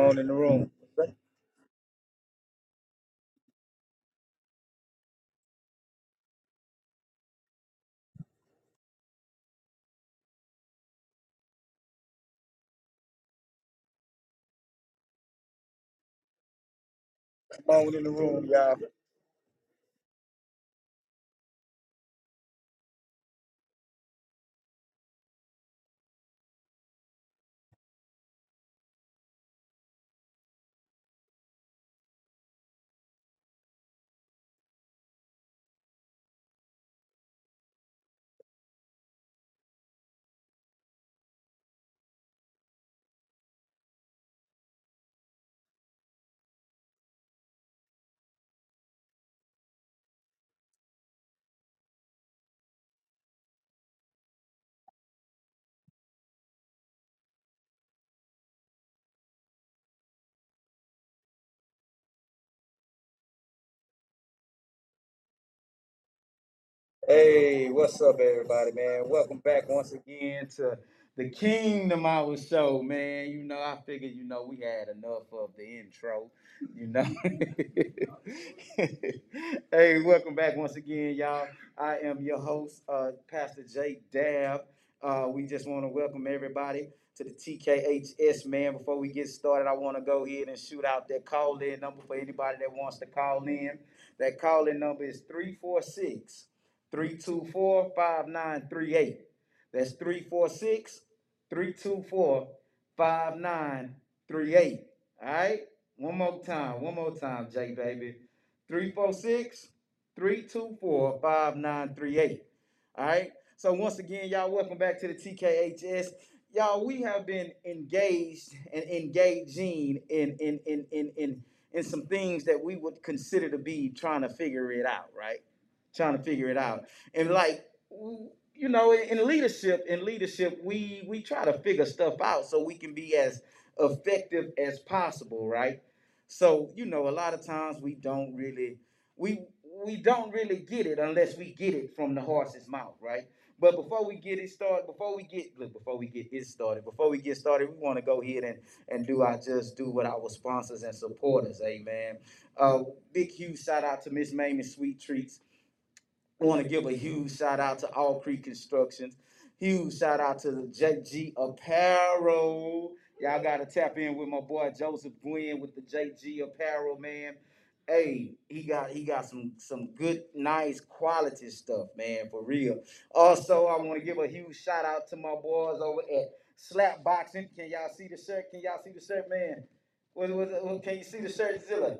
on in the room. Come on in the room, y'all. Hey, what's up, everybody, man? Welcome back once again to the Kingdom Hour Show, man. You know, I figured, you know, we had enough of the intro, you know. hey, welcome back once again, y'all. I am your host, uh, Pastor Jake Dab. Uh, we just want to welcome everybody to the TKHS, man. Before we get started, I want to go ahead and shoot out that call in number for anybody that wants to call in. That call in number is 346- 324 5938. That's 346 324 5938. All right? One more time. One more time, J baby. 346 324 5938. All right? So, once again, y'all, welcome back to the TKHS. Y'all, we have been engaged and engaging in in in in in in some things that we would consider to be trying to figure it out, right? Trying to figure it out. And like you know, in, leadership, in leadership, we we try to figure stuff out so we can be as effective as possible, right? So you know, a lot of times we don't really we we don't really get it unless we get it from the horse's mouth, right? But before we get it started, before we get look, before we get it started, before we get started, we want to go ahead and and do our just do with our sponsors and supporters, amen. Uh, big huge shout out to Miss Mamie Sweet Treats. I want to give a huge shout out to All Creek Constructions. Huge shout out to the JG Apparel. Y'all got to tap in with my boy Joseph Gwynn with the JG Apparel, man. Hey, he got he got some some good, nice quality stuff, man, for real. Also, I want to give a huge shout out to my boys over at Slap Boxing. Can y'all see the shirt? Can y'all see the shirt, man? What, what, what, can you see the shirt, Zilla?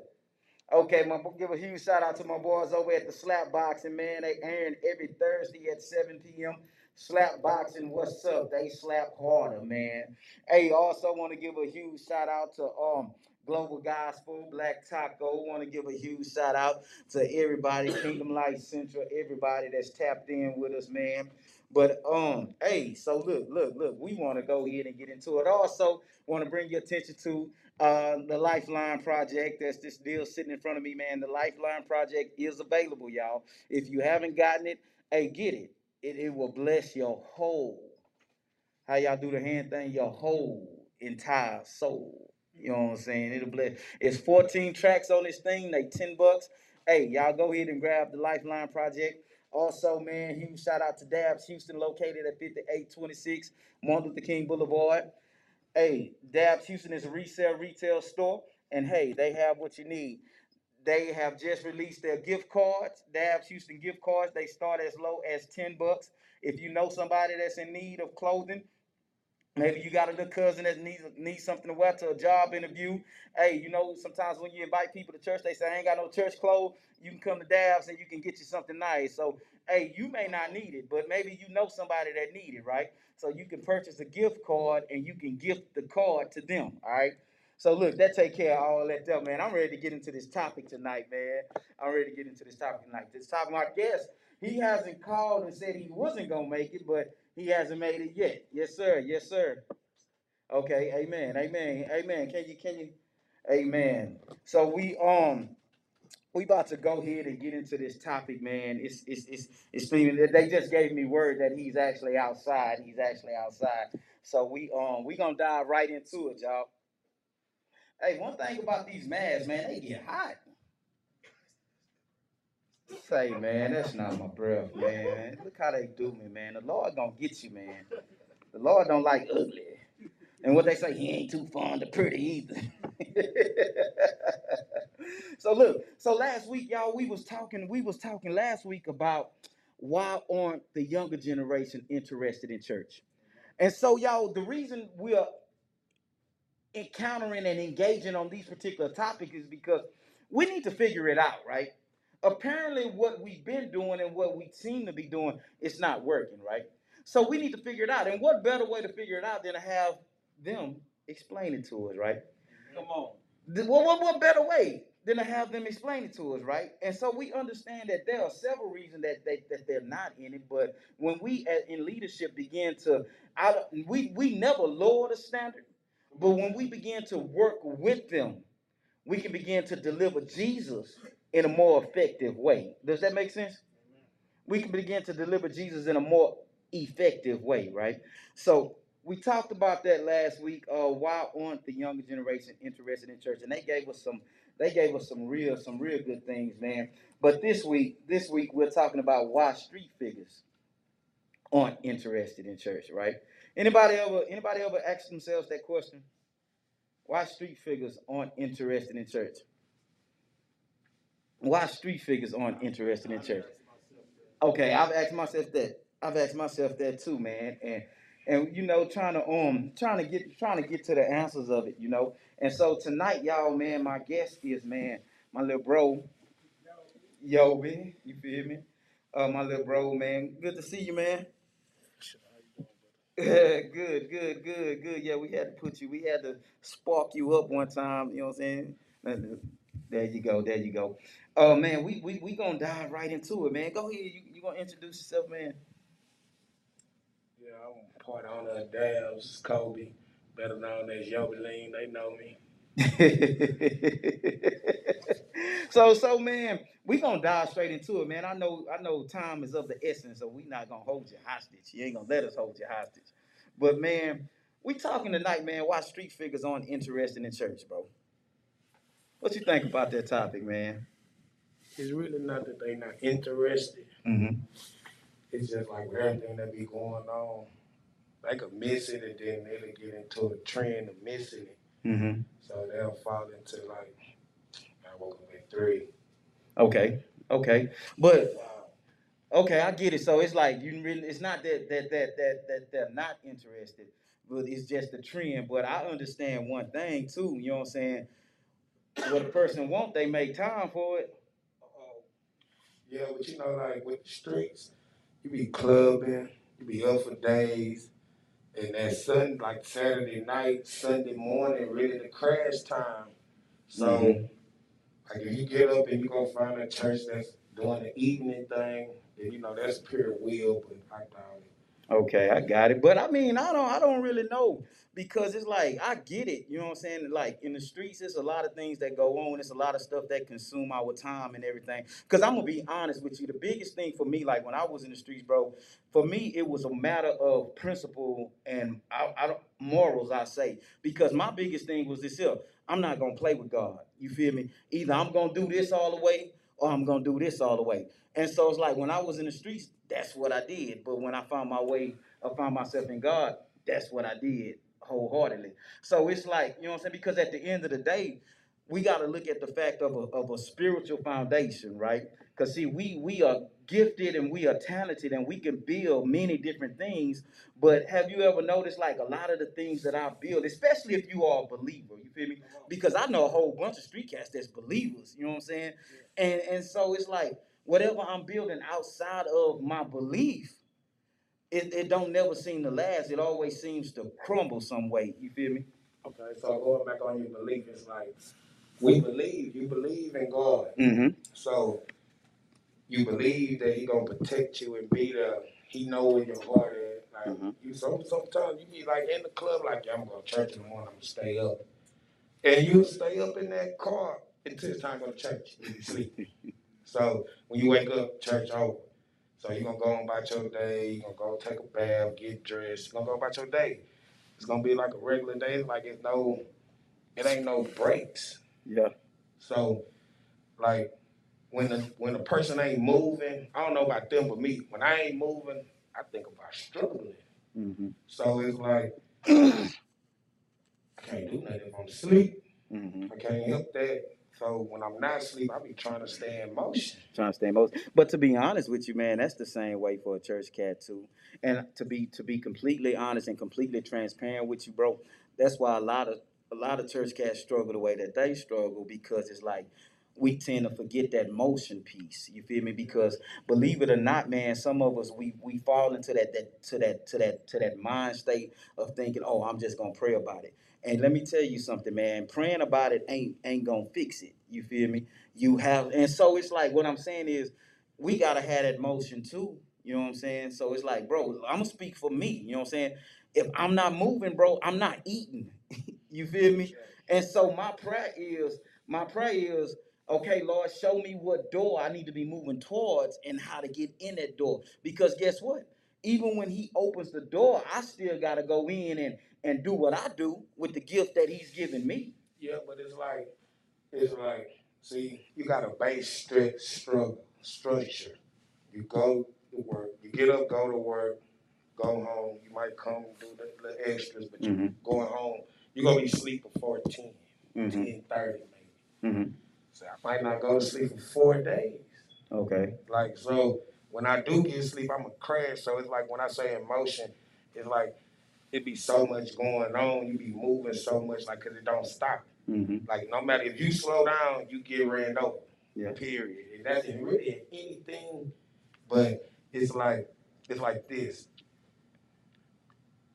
Okay, my give a huge shout out to my boys over at the Slap Boxing, man. They airing every Thursday at 7 p.m. Slap Boxing, what's up? They slap harder, man. Hey, also want to give a huge shout out to um Global Gospel, Black Taco. Want to give a huge shout out to everybody, Kingdom Life Central, everybody that's tapped in with us, man. But um, hey, so look, look, look, we want to go ahead and get into it. Also, want to bring your attention to uh, the Lifeline Project. That's this deal sitting in front of me, man. The Lifeline Project is available, y'all. If you haven't gotten it, hey, get it. It, it will bless your whole, how y'all do the hand thing, your whole entire soul. You know what I'm saying? It'll bless. It's 14 tracks on this thing. They 10 bucks. Hey, y'all go ahead and grab the Lifeline Project. Also, man, huge shout out to Dabs Houston, located at 5826 Martin Luther King Boulevard. Hey, Dabs Houston is a resale retail store, and hey, they have what you need. They have just released their gift cards, Dabs Houston gift cards. They start as low as 10 bucks. If you know somebody that's in need of clothing, Maybe you got a little cousin that needs needs something to wear to a job interview. Hey, you know, sometimes when you invite people to church, they say, I ain't got no church clothes. You can come to Dabs and you can get you something nice. So, hey, you may not need it, but maybe you know somebody that need it, right? So you can purchase a gift card and you can gift the card to them, all right? So look, that take care of all that stuff, man. I'm ready to get into this topic tonight, man. I'm ready to get into this topic tonight. This topic, my guest, he hasn't called and said he wasn't gonna make it, but he hasn't made it yet. Yes, sir. Yes, sir. Okay. Amen. Amen. Amen. Can you? Can you? Amen. So we um we about to go ahead and get into this topic, man. It's it's it's it's they just gave me word that he's actually outside. He's actually outside. So we um we gonna dive right into it, y'all. Hey, one thing about these masks, man, they get hot. Say, man, that's not my breath, man. Look how they do me, man. The Lord gonna get you, man. The Lord don't like ugly. And what they say, he ain't too fond of pretty either. so look, so last week, y'all, we was talking, we was talking last week about why aren't the younger generation interested in church? And so, y'all, the reason we're encountering and engaging on these particular topics is because we need to figure it out, right? Apparently, what we've been doing and what we seem to be doing is not working, right? So we need to figure it out. And what better way to figure it out than to have them explain it to us, right? Come on. What, what, what better way than to have them explain it to us, right? And so we understand that there are several reasons that, that, that they're not in it, but when we in leadership begin to, I, we, we never lower the standard, but when we begin to work with them, we can begin to deliver Jesus in a more effective way. Does that make sense? We can begin to deliver Jesus in a more effective way, right? So we talked about that last week. Uh, why aren't the younger generation interested in church? And they gave us some, they gave us some real, some real good things, man. But this week, this week we're talking about why street figures aren't interested in church, right? Anybody ever, anybody ever ask themselves that question? Why street figures aren't interested in church? Why street figures aren't interested in church? Okay, I've asked myself that. I've asked myself that too, man. And and you know, trying to um trying to get trying to get to the answers of it, you know. And so tonight, y'all, man, my guest is man, my little bro, Yoby. You feel me? Uh, my little bro, man. Good to see you, man. good, good, good, good. Yeah, we had to put you, we had to spark you up one time, you know what I'm saying? Uh, There you go, there you go. Oh man, we we we gonna dive right into it, man. Go ahead, you, you gonna introduce yourself, man. Part owner of Dabs, Kobe, better known as YobyLean. They know me. so so man, we gonna dive straight into it, man. I know I know time is of the essence, so we not gonna hold you hostage. You ain't gonna let us hold you hostage. But man, we talking tonight, man. Why street figures aren't interested in church, bro? What you think about that topic, man? It's really not that they not interested. Mm-hmm. It's just like everything that be going on, they could miss it and then they'll get into a trend of missing it. Mm-hmm. So they'll fall into like, I woke up at three. Okay. Okay. But Okay, I get it. So it's like you really it's not that that that that that they're not interested, but it's just the trend. But I understand one thing too, you know what I'm saying? What a person want, they make time for it. Yeah, but you know, like with the streets, you be clubbing, you be up for days, and that Sun like Saturday night, Sunday morning, really the crash time. So, Mhm. like if you get up and you go find a church that's doing the evening thing, then you know that's pure will, but I doubt it. Okay, I got it. But I mean, I don't I don't really know because it's like I get it, you know what I'm saying? Like in the streets, there's a lot of things that go on. It's a lot of stuff that consume our time and everything. Cause I'm gonna be honest with you. The biggest thing for me, like when I was in the streets, bro, for me it was a matter of principle and I, I don't, morals. I say because my biggest thing was this here. I'm not gonna play with God. You feel me? Either I'm gonna do this all the way or I'm gonna do this all the way. And so it's like when I was in the streets, that's what I did. But when I found my way, I found myself in God, that's what I did wholeheartedly. So it's like, you know what I'm saying? Because at the end of the day, we got to look at the fact of a, of a spiritual foundation, right? Because see, we we are gifted and we are talented and we can build many different things. But have you ever noticed like a lot of the things that I build, especially if you are a believer, you feel me? Because I know a whole bunch of street cats that's believers, you know what I'm saying? And and so it's like whatever I'm building outside of my belief, it, it don't never seem to last. It always seems to crumble some way. You feel me? Okay, so going back on your belief, it's like we believe, you believe in God. Mm-hmm. So you believe that he gonna protect you and be there. He know where your heart is. Like Mhm. you, some sometimes you be like in the club, like yeah, I'm going to church in the morning. I'm gonna stay up, and you stay up in that car until it's time to go to church. You sleep. So when you wake up, church over. So you're gonna go on about your day. you're gonna go take a bath, get dressed. you're gonna go about your day. It's gonna be like a regular day. Like it's no it ain't no breaks. Yeah. So, like, when the when the person ain't moving, I don't know about them, but me, when I ain't moving, I think about struggling. Mm-hmm. So it's like I can't do nothing if I'm asleep. Mm-hmm. I can't help that. So when I'm not asleep, I be trying to stay in motion. Trying to stay most. But to be honest with you, man, that's the same way for a church cat too. And to be to be completely honest and completely transparent with you, bro, that's why a lot of a lot of church cats struggle the way that they struggle because it's like we tend to forget that motion piece. You feel me? Because believe it or not, man, some of us we we fall into that that to that to that to that mind state of thinking, oh, I'm just gonna pray about it. And let me tell you something, man. Praying about it ain't ain't gonna fix it. You feel me? You have, and so it's like what I'm saying is, we gotta have that motion too. You know what I'm saying? So it's like, bro, I'm gonna speak for me. You know what I'm saying? If I'm not moving, bro, I'm not eating. you feel me? And so my prayer is, my prayer is, okay, Lord, show me what door I need to be moving towards and how to get in that door. Because guess what? Even when He opens the door, I still gotta go in and and do what I do with the gift that He's given me. Yeah, but it's like it's like see, you got a base stru- struggle structure. You go to work, you get up, go to work, go home. You might come do the little extras, but you Mhm. going home, you gonna be asleep before 10, Mm-hmm. 10 30 maybe. Mm-hmm. So I might not go to sleep for four days. Okay. Like so, when I do get sleep, I'm a crash. So it's like when I say emotion, it's like it be so much going on. You be moving so much, like, cause it don't stop. Mm-hmm. Like no matter if you slow down, you get ran over. Yeah. Period. And that's in really anything, but it's like it's like this.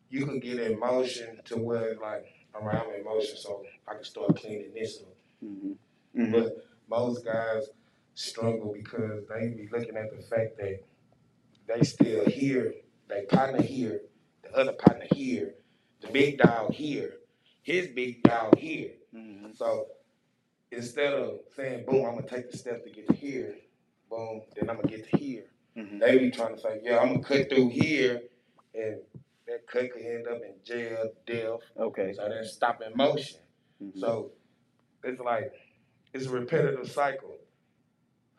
You can get in motion to where like, all right, I'm in motion, so I can start cleaning this up. Mm-hmm. But most guys struggle because they be looking at the fact that they still here, they partner here, the other partner here, the big dog here, his big dog here. Mm-hmm. So instead of saying, boom, I'm gonna take the step to get to here, boom, then I'm gonna get to here. Mhm. They be trying to say, yeah, I'm gonna cut through here, and that cut could end up in jail, death. Okay. So then stop in motion. Mhm. So it's like it's a repetitive cycle.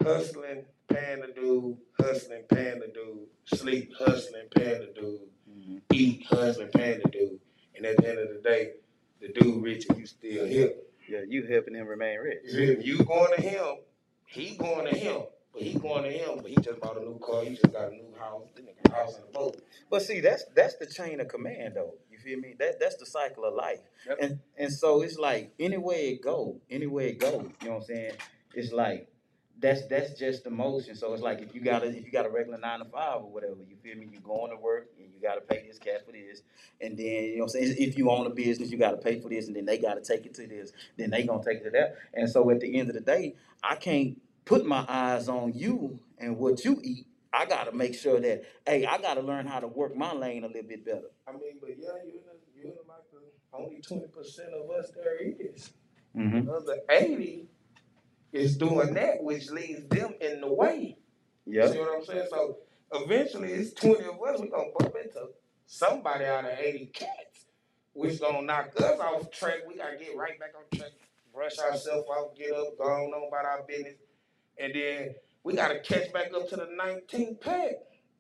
Hustling, paying the dude, hustling, paying the dude, sleep, hustling, paying the dude, Eat, hustling, paying the dude. And at the end of the day, the dude rich and you still here. Yeah, you helping him remain rich. Me? You going to him, he going to him. But he going to him, but he just bought a new car, he just got a new house, the nigga house and a boat. But see, that's that's the chain of command, though. You feel me? That that's the cycle of life. Yep. And and so it's like anywhere it go, anywhere it go. You know what I'm saying? It's like that's that's just the motion. So it's like if you got a if you got a regular nine to five or whatever, you feel me? You going to work you gotta pay this cash for this, and then you know what I'm saying. If you own a business, you gotta pay for this, and then they gotta take it to this, then they gonna take it to that. And so at the end of the day, I can't put my eyes on you and what you eat. I gotta make sure that hey, I gotta learn how to work my lane a little bit better. I mean, but yeah, you in the, you in like the only twenty percent of us there is. Mm-hmm. Another eighty is doing that, which leaves them in the way. Yeah. See what I'm saying? So eventually, it's twenty of us. We gonna bump into somebody out of eighty cats, which gonna knock us off track. We gotta get right back on track, brush ourselves off, get up, go on, about our business, and then we gotta catch back up to the 19 pack.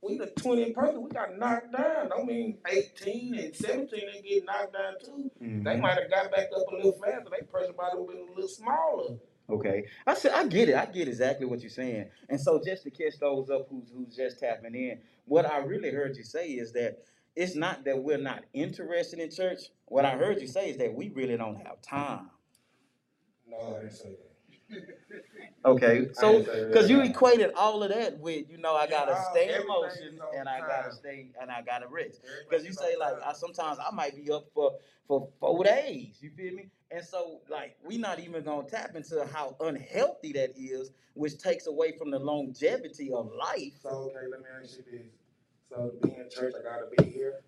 We the 20 person, we got knocked down. I mean, 18 and 17 they get knocked down too. They mm-hmm. might have got back up a little faster. They person might have been a little smaller. Okay, I said I get it. I get exactly what you're saying. And so, just to catch those up who's who's just tapping in, what I really heard you say is that it's not that we're not interested in church. What I heard you say is that we really don't have time. No, I didn't say that. Okay, so didn't say that. because you equated all of that with you know I gotta Yeah, stay in everything motion on and I gotta time. stay and I gotta rest. Because you is say on like time. I sometimes I might be up for for four days. You feel me? And so like we not even gonna tap into how unhealthy that is, which takes away from the longevity of life. So okay, let me ask you this. So being in church, I gotta be here.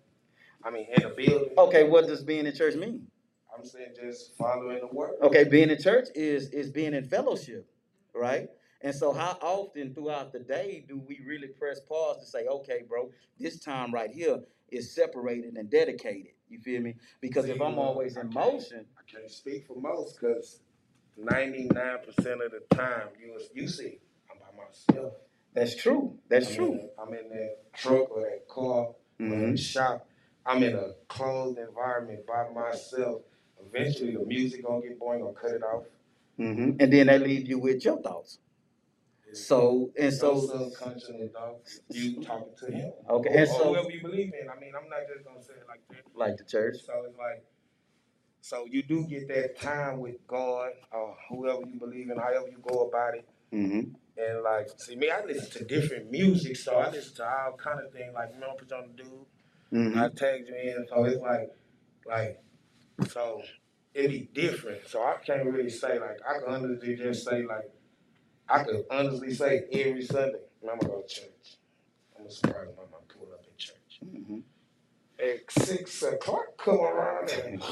I mean, in the building. Okay, what does being in church mean? I'm saying just following the word. Okay, being in church is is being in fellowship, right? And so, how often throughout the day do we really press pause to say, "Okay, bro, this time right here is separated and dedicated"? You feel me? Because if I'm always in motion, I can't speak for most because 99% of the time you you see, I'm by myself. that's true. That's I'm true. In, I'm in that truck or that car or in hmm the shop. I'm in a closed environment by myself. Eventually, the music gonna get boring, gonna cut it off. hmm And then that leave you with your thoughts. So and so subconscious dog, you talking to him. Okay, and or so- whoever you believe in. I mean, I'm not just gonna say it like that. like the church. So it's like, so you do get that time with God or whoever you believe in, however you go about it. hmm And like, see me, I listen to different music, so I listen to all kind of things. Like, remember, put you on the dude, hmm I tagged you in, so it's like, like, so it be different. So I can't really say like, I can honestly just say like, I could honestly say every Sunday, man, I'm gonna go to church. I'm gonna surprise my mom pull up in church. hmm At six o'clock, come around and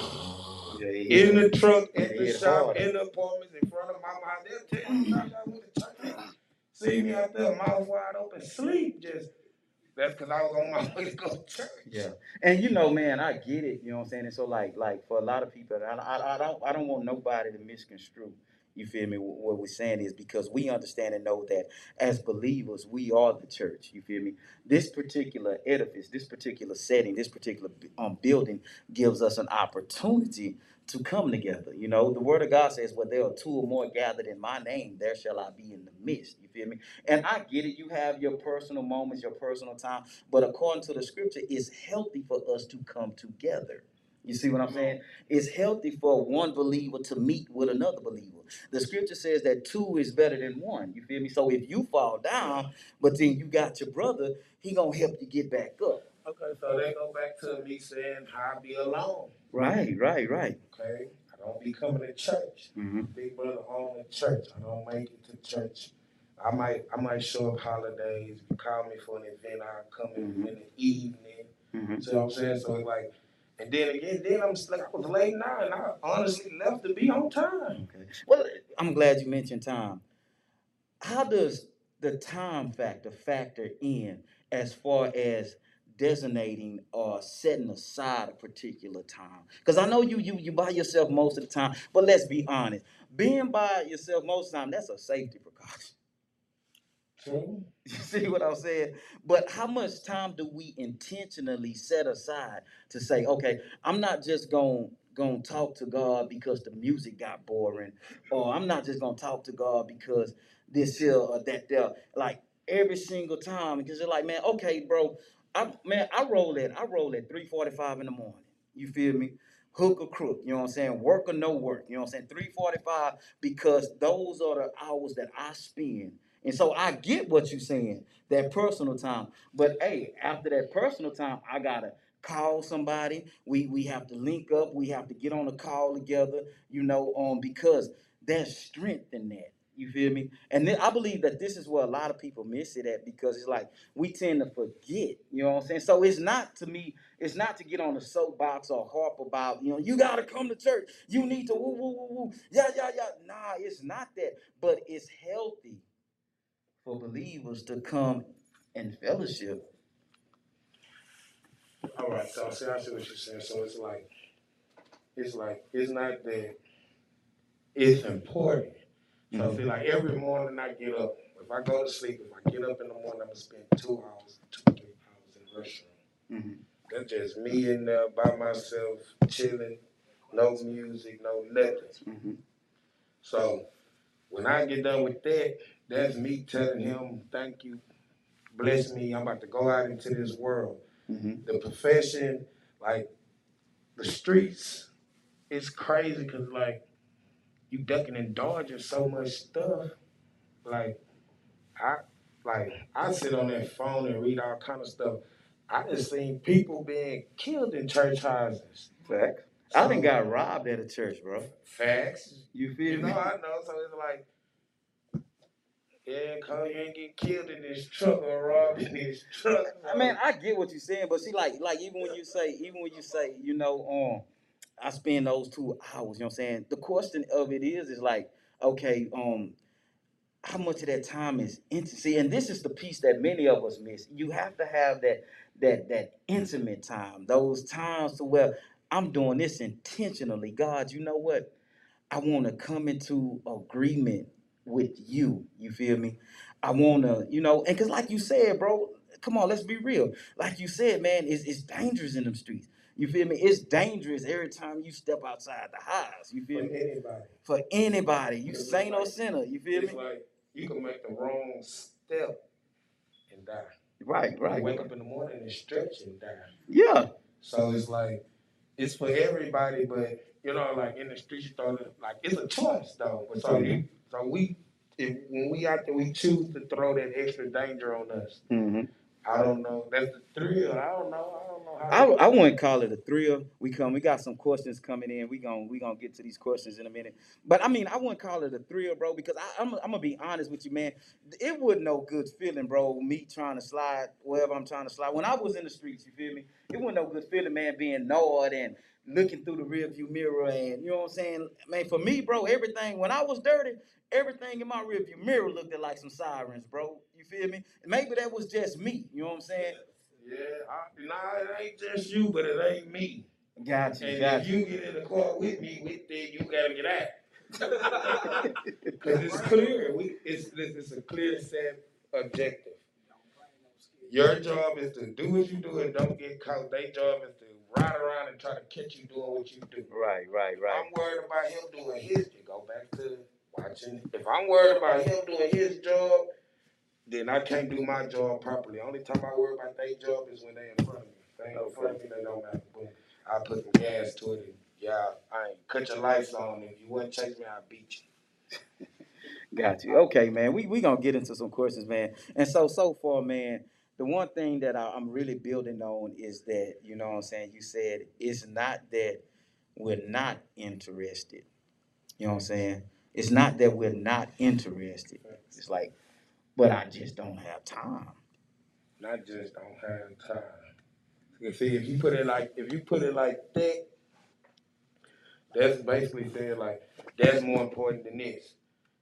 Yeah, in the truck, at Yeah, the it's shop, hard. in the apartments, in front of my mom. They'll tell me I went to church. See me out there, mouth wide open, sleep. Just that's because I was on my way to go to church. Yeah, and you know, man, I get it. You know what I'm saying? And so, like, like for a lot of people, I, I, I don't, I don't want nobody to misconstrue. You feel me? What we're saying is because we understand and know that as believers, we are the church. You feel me? This particular edifice, this particular setting, this particular um, building gives us an opportunity to come together. You know, the Word of God says, "Where there are two or more gathered in My name, there shall I be in the midst." You feel me? And I get it. You have your personal moments, your personal time. But according to the scripture, it's healthy for us to come together. You see what I'm saying? It's healthy for one believer to meet with another believer. The scripture says that two is better than one. You feel me? So if you fall down, but then you got your brother, he gonna help you get back up. Okay, so they go back to me saying I be alone. Right, right, right. Okay, I don't be coming to church. Mm-hmm. Big brother home in church. I don't make it to church. I might I might show up holidays. You call me for an event, I'll come in Mhm. in the evening. Mm-hmm. See what I'm saying? So it's like, and then again, then I'm like I was late now, and I honestly left to be on time. Okay. Well, I'm glad you mentioned time. How does the time factor factor in as far as designating or setting aside a particular time? Because I know you you you by yourself most of the time, but let's be honest, being by yourself most of the time that's a safety precaution. True. You see what I'm saying? But how much time do we intentionally set aside to say, okay, I'm not just going going to talk to God because the music got boring, or I'm not just going to talk to God because this here or that there. Like every single time, because you're like, man, okay, bro, I man, I roll at I roll at 3:45 in the morning. You feel me? Hook or crook, you know what I'm saying? Work or no work, you know what I'm saying? 345 because those are the hours that I spend and so I get what you're saying, that personal time. But hey, after that personal time, I gotta call somebody. We we have to link up. We have to get on a call together. You know, um, because there's strength in that. You feel me? And then I believe that this is where a lot of people miss it at because it's like we tend to forget. You know what I'm saying? So it's not to me. It's not to get on a soapbox or harp about. You know, you gotta come to church. You need to woo woo woo woo. Yeah yeah yeah. Nah, it's not that. But it's healthy for believers to come and fellowship. All right, so see, I see what you're saying. So it's like, it's like, it's not that it's important. So I feel like every morning I get up, if I go to sleep, if I get up in the morning, I'm gonna spend two hours, two, three hours in the restroom. Mhm. That's just me in there by myself, chilling, no music, no nothing. Mhm. So when I get done with that, that's me telling him, thank you, bless me, I'm about to go out into this world. Mhm. The profession, like the streets, it's crazy because like you ducking and dodging so much stuff. Like I like I sit on that phone and read all kind of stuff. I just seen people being killed in church houses. Facts. I done got robbed at a church, bro. Facts. You feel You me? know, I know. So it's like, yeah, cause you ain't get killed in this truck or robbed in this truck. I mean, I get what you're saying, but see, like, like even when you say, even when you say, you know, um, I spend those two hours. You know what I'm saying? The question of it is, is like, okay, um, how much of that time is intimacy, and this is the piece that many of us miss. You have to have that that that intimate time, those times to where I'm doing this intentionally. God, you know what? I want to come into agreement with you. You feel me? I want to, you know, and because like you said, bro, come on, let's be real. Like you said, man, it's, it's dangerous in them streets. You feel me? It's dangerous every time you step outside the house. You For feel me? anybody. For anybody, you It's saint or sinner. You feel It's me? like you can make the wrong step and die. Right, You right. wake up in the morning and stretch and die. Yeah, So it's like it's for everybody, but you know, like in the streets, though, like it's a choice though. But so you, so we, if when we out there, we choose to throw that extra danger on us. hmm I don't know. That's the thrill. I don't know. I don't know I, how. I wouldn't call it a thrill. We come, we got some questions coming in. We gon' we gonna get to these questions in a minute. But I mean, I wouldn't call it a thrill, bro, because I, I'm I'm gonna be honest with you, man. It wasn't no good feeling, bro. Me trying to slide wherever I'm trying to slide. When I was in the streets, you feel me? It wasn't no good feeling, man. Being gnawed and looking through the rearview mirror, and you know what I'm saying, man. For me, bro, everything when I was dirty, everything in my rearview mirror looked at like some sirens, bro. You feel me? Maybe that was just me. You know what I'm saying? Yeah, I, nah, it ain't just you, but it ain't me. Gotcha. you, And got if you. get in the car with me, with it, you gotta get out. Cause it's clear. We it's it's it's a clear set objective. Your job is to do what you do and don't get caught. Their job is to ride around and try to catch you doing what you do. Right, right, right. I'm worried about him doing his. You go back to watching. If I'm worried about him doing his job, then I can't do my job properly. Only time I worry about their job is when they in front of me. If they ain't in front of me, they don't matter. But I put some gas to it. And, yeah, I ain't cut your lights on. If you wouldn't chase me, I'd beat you. Got you. Okay, man. We we gonna get into some questions, man. And so so far, man, the one thing that I, I'm really building on is that you know what I'm saying. You said it's not that we're not interested. You know what I'm saying. It's not that we're not interested. It's like, but I just don't have time. Not just don't have time. You see, if you put it like if you put it like that, that's basically saying like that's more important than this.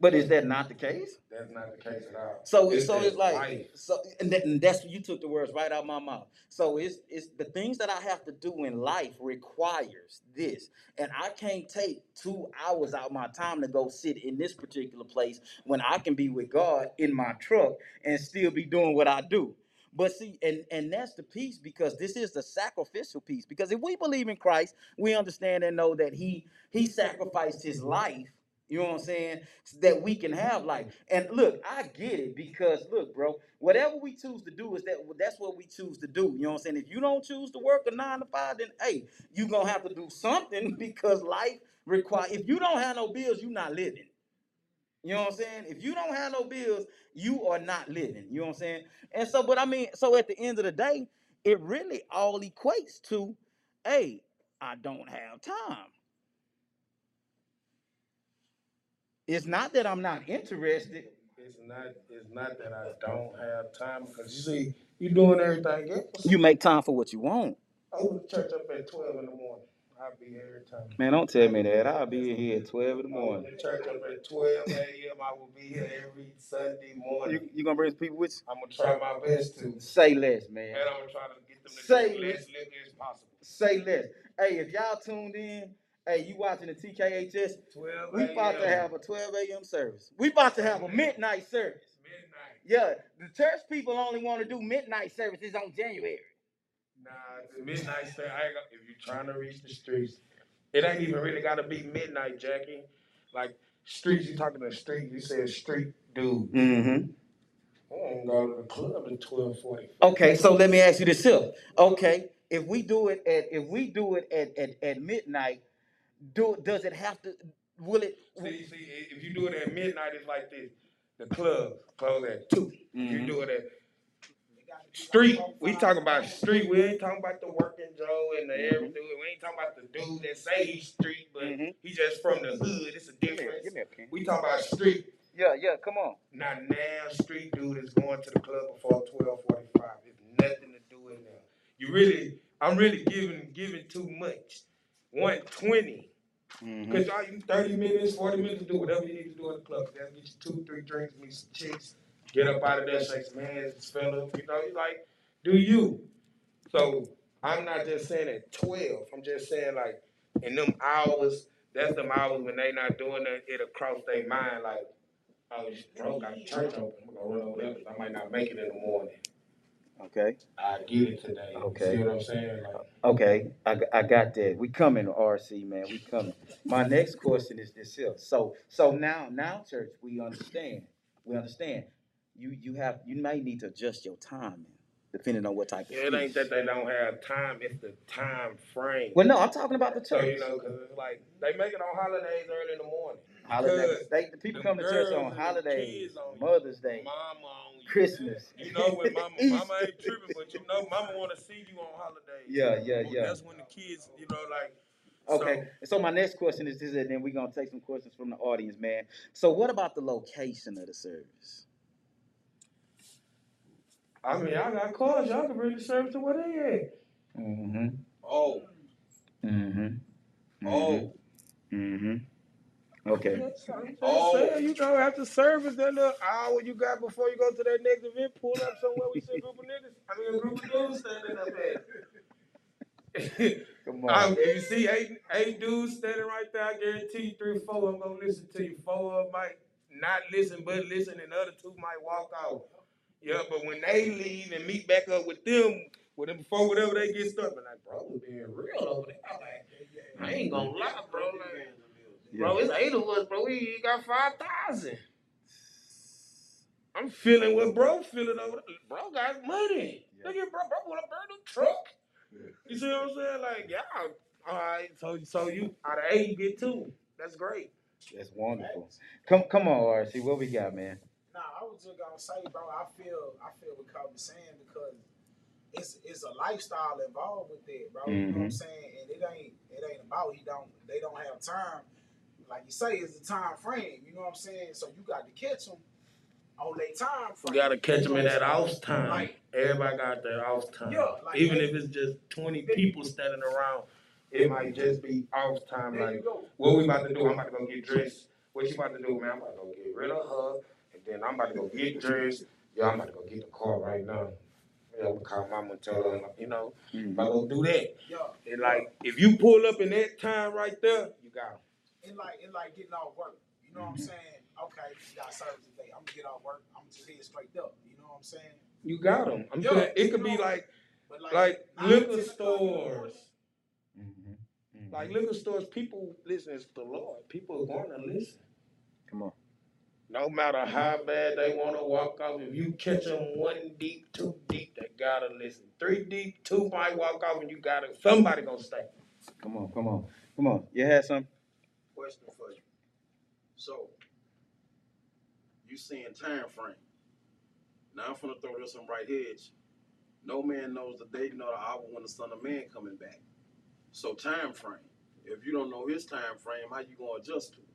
But is that not the case? That's not the case at all. So It's so it's like life. so and, that, and that's you took the words right out of my mouth. So it's it's the things that I have to do in life requires this, and I can't take two hours out of my time to go sit in this particular place when I can be with God in my truck and still be doing what I do. But see, and and that's the piece because this is the sacrificial piece. Because if we believe in Christ, we understand and know that He He sacrificed His life. You know what I'm saying? that we can have life. And look, I get it because look, bro, whatever we choose to do is that that's what we choose to do. You know what I'm saying? If you don't choose to work a nine to five, then hey, you're gonna have to do something because life require if you don't have no bills, you're not living. You know what I'm saying? If you don't have no bills, you are not living. You know what I'm saying? And so, but I mean, so at the end of the day, it really all equates to, hey, I don't have time. It's not that I'm not interested. It's not. It's not that I don't have time because you see, you doing everything else. You make time for what you want. I go to church up at twelve in the morning. I'll be here every time. Man, don't tell me that. I'll be here at 12 in the I go morning. to church up at twelve a.m. I will be here every Sunday morning. You, you gonna bring some people with I'm gonna try my best to, you? Say less, man. and I'm gonna try to get them to Say less as possible. Say less. Hey, if y'all tuned in, hey, you watching the TKHS, Twelve we about to have a 12 a.m. service. We about to have a midnight service. midnight. Yeah, the church people only want to do midnight services on January. Nah, the midnight ain't gonna, if you're trying to reach the streets, it ain't even really gotta be midnight, Jackie. Like streets, you talking to street. You said street dude. Mm-hmm. I don't go to the club at twelve forty. Okay, so let me ask you this here. Okay, if we do it at if we do it at at, at midnight, do does it have to? Will it? See, see, if you do it at midnight, it's like this. The club close at 2 If you Mhm. do it at street, we talking about street. We ain't talking about the working Joe and the everything. We ain't talking about the dude that say he's street, but Mhm. he just from the hood. It's a Give me, difference. give me a pen. We talking about street. Yeah, yeah. Come on. Not now, street dude is going to the club before twelve forty five. It's nothing to do in there. You really, I'm really giving giving too much. One twenty Mhm. Cause y'all you thirty minutes, forty minutes to do whatever you need to do in the club. Then get you two, three drinks, meet some chicks, get up out of there, shake some hands, fella. You know, you like, do you? So I'm not just saying at twelve. I'm just saying like in them hours, that's them hours when they not doing that, it'll cross their mind like, I oh, bro, got church open. I'm gonna run over there I might not make it in the morning. Okay. I get it today. Okay. You See what I'm saying? Like, uh, Okay, I, I got that. We coming, RC man. We coming. My next question is this here. So so now now church, we understand. We understand. You you have you may need to adjust your timing depending on what type of. it ain't feast. that they don't have time; it's the time frame. Well, no, I'm talking about the So church. you know, cause it's like they make it on holidays early in the morning. holidays. because They, the people them come to church girls on and the holidays, kids on you. Mother's Day, Mama on you. Christmas. You know when mama, mama ain't tripping, but you know mama want to see you on holidays. Yeah, yeah, Well, yeah. That's when the kids, you know, like. Okay, so my next question is this, and then we're gonna take some questions from the audience, man. So what about the location of the service? I mean, I got cars. Y'all can bring the service to where they at. Mm-hmm. Oh, Mm-hmm. oh, Mm-hmm. Okay. I'm just Oh. saying, you know, after service, that little hour you got before you go to that next event, pull up somewhere we see a group of niggas. I mean, a group of dudes standing up there. Come on. if you see eight eight dudes standing right there, I guarantee you three or four of them gonna listen to you. Four of them might not listen, but listen, and the other two might walk out. Yeah, but when they leave and meet back up with them, with them before whatever they get started, like, bro, we being real over there. I'm like, I ain't gonna lie, bro. Like, bro, it's eight of us, bro. We got five thousand. I'm feeling what bro feeling over there. Bro got money. Yeah. Look at bro, bro wanna burn the truck. You see what I'm saying? Like, yeah, all right. So, so you out of eight, you get two. That's great. That's wonderful. Come, come on, RC. What we got, man? Nah, I was just gonna say, bro. I feel, I feel what Kobe saying because it's it's a lifestyle involved with it, bro. You know what I'm Mhm. saying? And it ain't it ain't about he don't they don't have time. Like you say, it's the time frame. You know what I'm saying? So you got to catch them on their time We frame. gotta catch them in that I'm off time. Like, Everybody got their off time. Yeah, like Even they- if it's just 20 people standing around, it might just be off time. there Like, what we about to do? I'm about to go get dressed. What you about to do, man? I'm about to go get rid of her, and then I'm about to go get dressed. Yeah, I'm about to go get the car right now. Yeah, I'm gonna call mama and tell her, you know, I'm about to go do that. Yeah. And like, if you pull up in that time right there, you got 'em. It like it like getting off work. You know what Mm-hmm. I'm saying? Okay, you got service today. I'm gonna get off work. I'm just head straight up. You know what I'm saying? You got them. I'm Yeah, saying it could be know, like like liquor 10 o'clock in stores. Mm-hmm. Like liquor stores, people listen to the Lord. People are going to listen. Come on. No matter how bad they want to walk off, if you catch them one deep, two deep, they gotta listen. Three deep, two might walk off, and you gotta somebody gonna stay. Come on, come on, come on. You had some? Question for you. So, you saying time frame. Now I'm gonna throw this on right edge. No man knows the day nor the hour when the son of man coming back. So time frame. If you don't know his time frame, how you gonna adjust to it?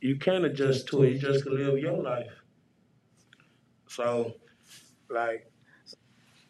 You can't adjust to it. You just can live your life. So, like,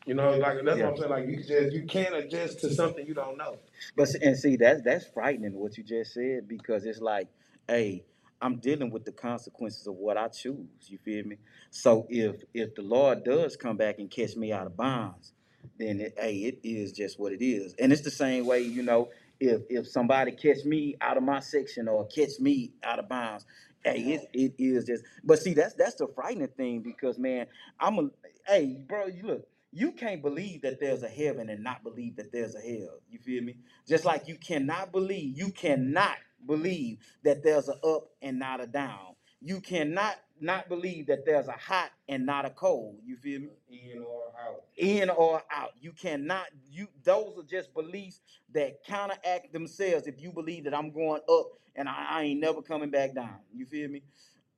you know, like that's what I'm saying. Like, you just you can't adjust to something you don't know. But see- and see, that's that's frightening what you just said because it's like, hey, I'm dealing with the consequences of what I choose. You feel me? So if if the Lord does come back and catch me out of bonds, then it, hey, it is just what it is. And it's the same way, you know, if if somebody catch me out of my section or catch me out of bounds, hey, it, it is just. But see, that's that's the frightening thing because man, I'm a hey, bro, you look. You can't believe that there's a heaven and not believe that there's a hell. You feel me? Just like you cannot believe, you cannot believe that there's a up and not a down. You cannot not believe that there's a hot and not a cold. You feel me? In or out. In or out. You cannot. You those are just beliefs that counteract themselves. If you believe that I'm going up and I, I ain't never coming back down. You feel me?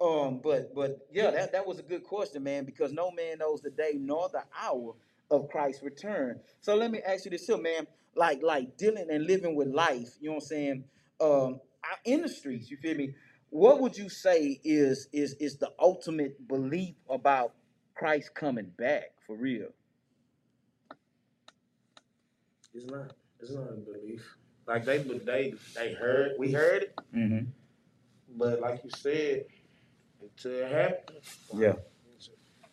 Um, but but yeah, that, that was a good question, man, because no man knows the day nor the hour of Christ's return. So let me ask you this too, man. Like like dealing and living with life, you know what I'm saying? Um, out in the streets, you feel me? What would you say is is is the ultimate belief about Christ coming back for real? It's not. It's not a belief. like they they they heard we heard it, Mm-hmm. but like you said, until it happens, Yeah.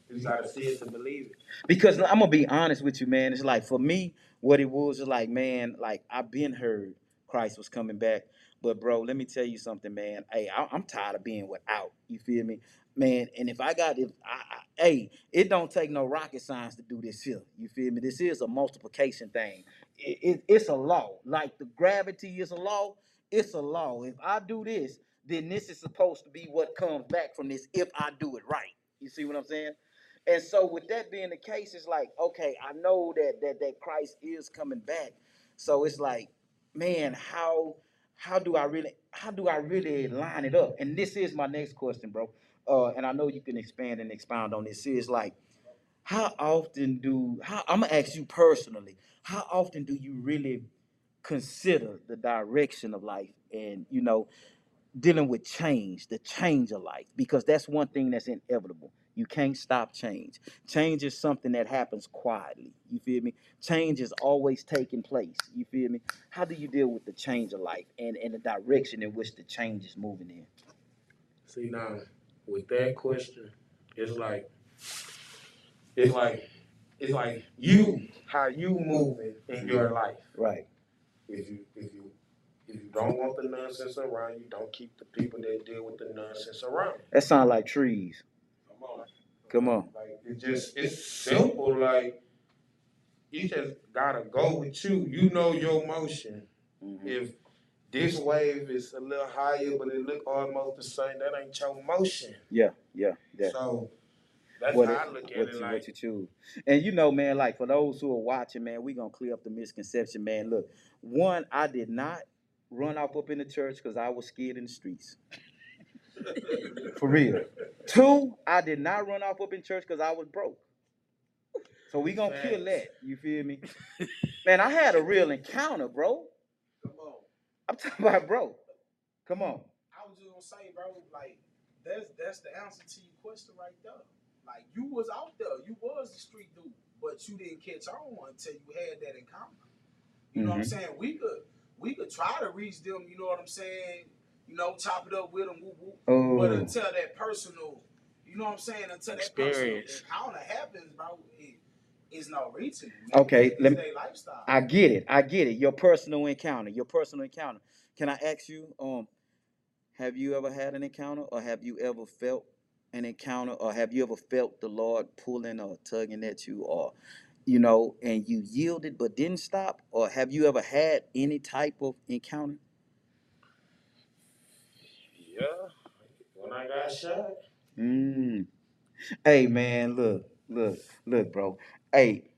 you gotta see it to believe it. Because I'm gonna be honest with you, man. It's like for me, what it was is like, man, like I've been heard Christ was coming back, but bro, let me tell you something, man. Hey, I, I'm tired of being without. You feel me, man? And if I got if I, I hey, it don't take no rocket science to do this here. You feel me? This is a multiplication thing. It, it, it's a law. Like the gravity is a law. It's a law. If I do this, then this is supposed to be what comes back from this. If I do it right, you see what I'm saying? And so with that being the case, it's like, okay, I know that that that Christ is coming back. So it's like, man, how how do I really how do I really line it up? And this is my next question, bro. Uh, and I know you can expand and expound on this. Is like, how often do how I'm gonna ask you personally, how often do you really consider the direction of life and you know dealing with change, the change of life, because that's one thing that's inevitable. You can't stop change. Change is something that happens quietly. You feel me? Change is always taking place. You feel me? How do you deal with the change of life and, and the direction in which the change is moving in? See now, with that question, it's like it's like it's like you how you moving in your life. Right. If you if you if you don't want the nonsense around you, don't keep the people that deal with the nonsense around. you. That sounds like trees. Come on. Come on. Like it just it's simple. Like you just gotta go with you. You know your motion. Mhm. If this wave is a little higher, but it look almost the same, that ain't your motion. Yeah, yeah, yeah. So that's what, how it- I look what, at it. you, Like what you choose. And you know, man, like for those who are watching, man, we gonna clear up the misconception, man. Look, one, I did not run off up in the church because I was scared in the streets. For real. Two, I did not run off up in church because I was broke. So we gonna kill that. You feel me? Man, I had a real encounter, bro. Come on. I'm talking about bro. Come on. I was just gonna say, bro, like that's that's the answer to your question right there. Like you was out there, you was the street dude, but you didn't catch on until you had that encounter. You know what I'm Mhm. saying? We could we could try to reach them. You know what I'm saying? You know, chop it up with them, whoop, whoop. but Oh, until that personal, you know what I'm saying? Until that Experience. personal encounter happens, bro, it, it's no reaching. Man. Okay, it's let me- their lifestyle. I get it. I get it. Your personal encounter. Your personal encounter. Can I ask you, um, have you ever had an encounter or have you ever felt an encounter or have you ever felt the Lord pulling or tugging at you or you know, and you yielded but didn't stop? Or have you ever had any type of encounter? yeah, when I got shot, Mm. Hey man, look, look, look, bro. Hey,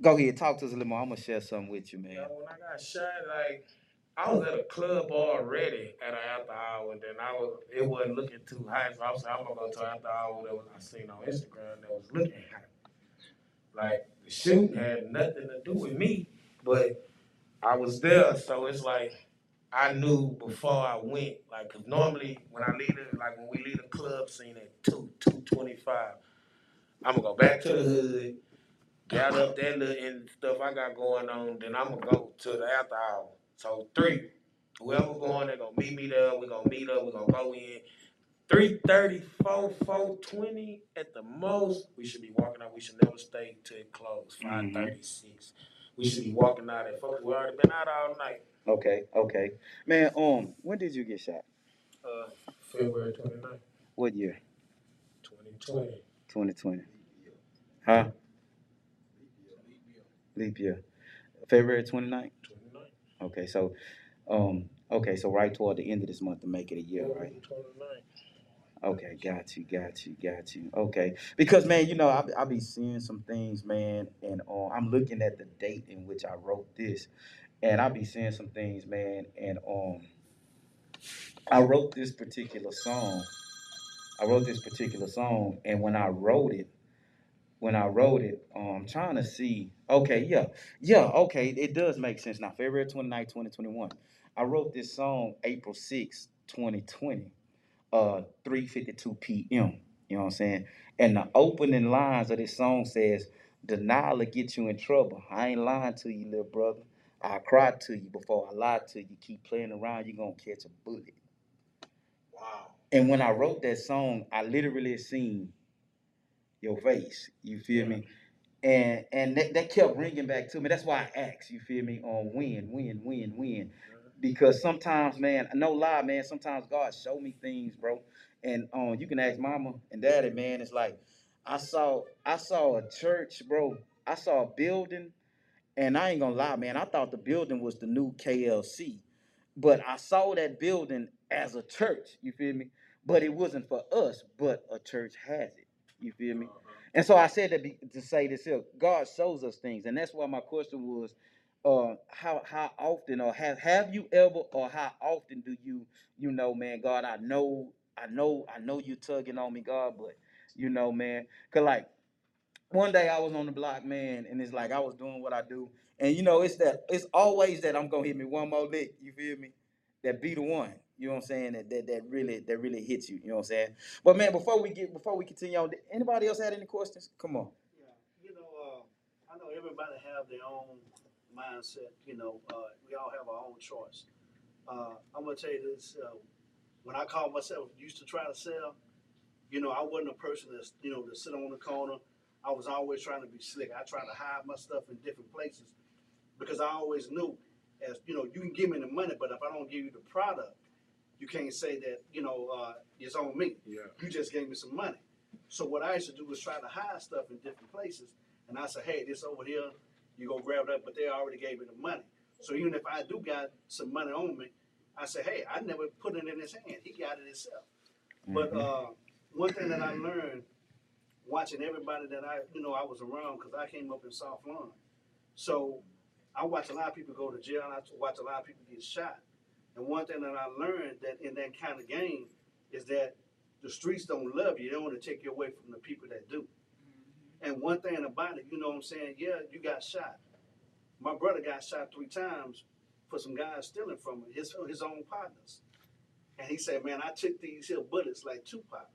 go ahead, talk to us a little more. I'm gonna share something with you, man. know, when I got shot, like I was at a club already at an after hour, and then I was it wasn't looking too hot, so I was like, I'm gonna go to an after hour that was I seen on Instagram that was looking hot. Like the shooting had nothing to do with me, but I was there, so it's like I knew before I went, like, cause normally when I leave it, like when we leave the club scene at two, two twenty-five, I'm gonna go back to the hood, gather up that little and stuff I got going on, then I'm gonna go to the after hour. So three, whoever going, they gonna meet me there. We gonna meet up. We gonna go in. Three thirty, four, four twenty at the most. We should be walking out. We should never stay till it close. Five thirty six. We should be walking out at fuck. We already been out all night. Okay, okay. Man, um, when did you get shot? Uh, February 29th, What year? 2020. 2020. Huh? Leap year. February 29th? 29th. Okay, so um okay, so right toward the end of this month to make it a year, right? 29th. Okay, got you, got you, got you. Okay, because man, you know, I I be seeing some things, man, and uh, I'm looking at the date in which I wrote this, and I be seeing some things, man, and um, I wrote this particular song. I wrote this particular song, and when I wrote it, when I wrote it, um, trying to see. Okay, yeah, yeah, okay, it does make sense now. February 29, 2021. I wrote this song April 6, 2020 uh 3:52 p.m. You know what I'm saying? And the opening lines of this song says, "Denial will get you in trouble. I ain't lying to you, little brother. I cry to you before I lie to you. Keep playing around, you're gonna catch a bullet. Wow. And when I wrote that song, I literally seen your face. You feel me? And and that, that kept ringing back to me. That's why I asked, you feel me, on when, when, when, when. Because sometimes, man, no lie, man, sometimes God show me things, bro. And um, you can ask mama and daddy, man. It's like I saw I saw a church, bro. I saw a building, and I ain't gonna lie, man. I thought the building was the new KLC. But I saw that building as a church, you feel me? But it wasn't for us, but a church has it. You feel me? And so I said that be, to say this here, God shows us things, and that's why my question was, uh, how how often or have have you ever or how often do you you know, man, God, I know, I know, I know you tugging on me, God, but you know, man, cause like one day I was on the block, man, and it's like I was doing what I do, and you know, it's that it's always that I'm gonna hit me one more lick. You feel me? That be the one. You know what I'm saying? That that, that really that really hits you. You know what I'm saying? But man, before we get before we continue on, anybody else had any questions? Come on. Yeah, you know, uh, I know everybody have their own mindset. You know, uh, we all have our own choice. Uh, I'm gonna tell you this: uh, when I called myself used to try to sell, you know, I wasn't a person that's you know to sit on the corner. I was always trying to be slick. I tried to hide my stuff in different places because I always knew, as you know, you can give me the money, but if I don't give you the product, you can't say that you know uh, it's on me. Yeah. You just gave me some money. So what I used to do was try to hide stuff in different places, and I said, "Hey, this over here, you go grab that," but they already gave me the money. So even if I do got some money on me, I say, "Hey, I never put it in his hand. He got it himself." But Mhm. uh, one thing that I learned watching everybody that I, you know, I was around because I came up in South Lawn. So I watch a lot of people go to jail. and I watch a lot of people get shot. And one thing that I learned that in that kind of game is that the streets don't love you. They want to take you away from the people that do. And one thing about it, you know what I'm saying? Yeah, you got shot. My brother got shot three times for some guys stealing from him, his his own partners. And he said, "Man, I took these here bullets like Tupac."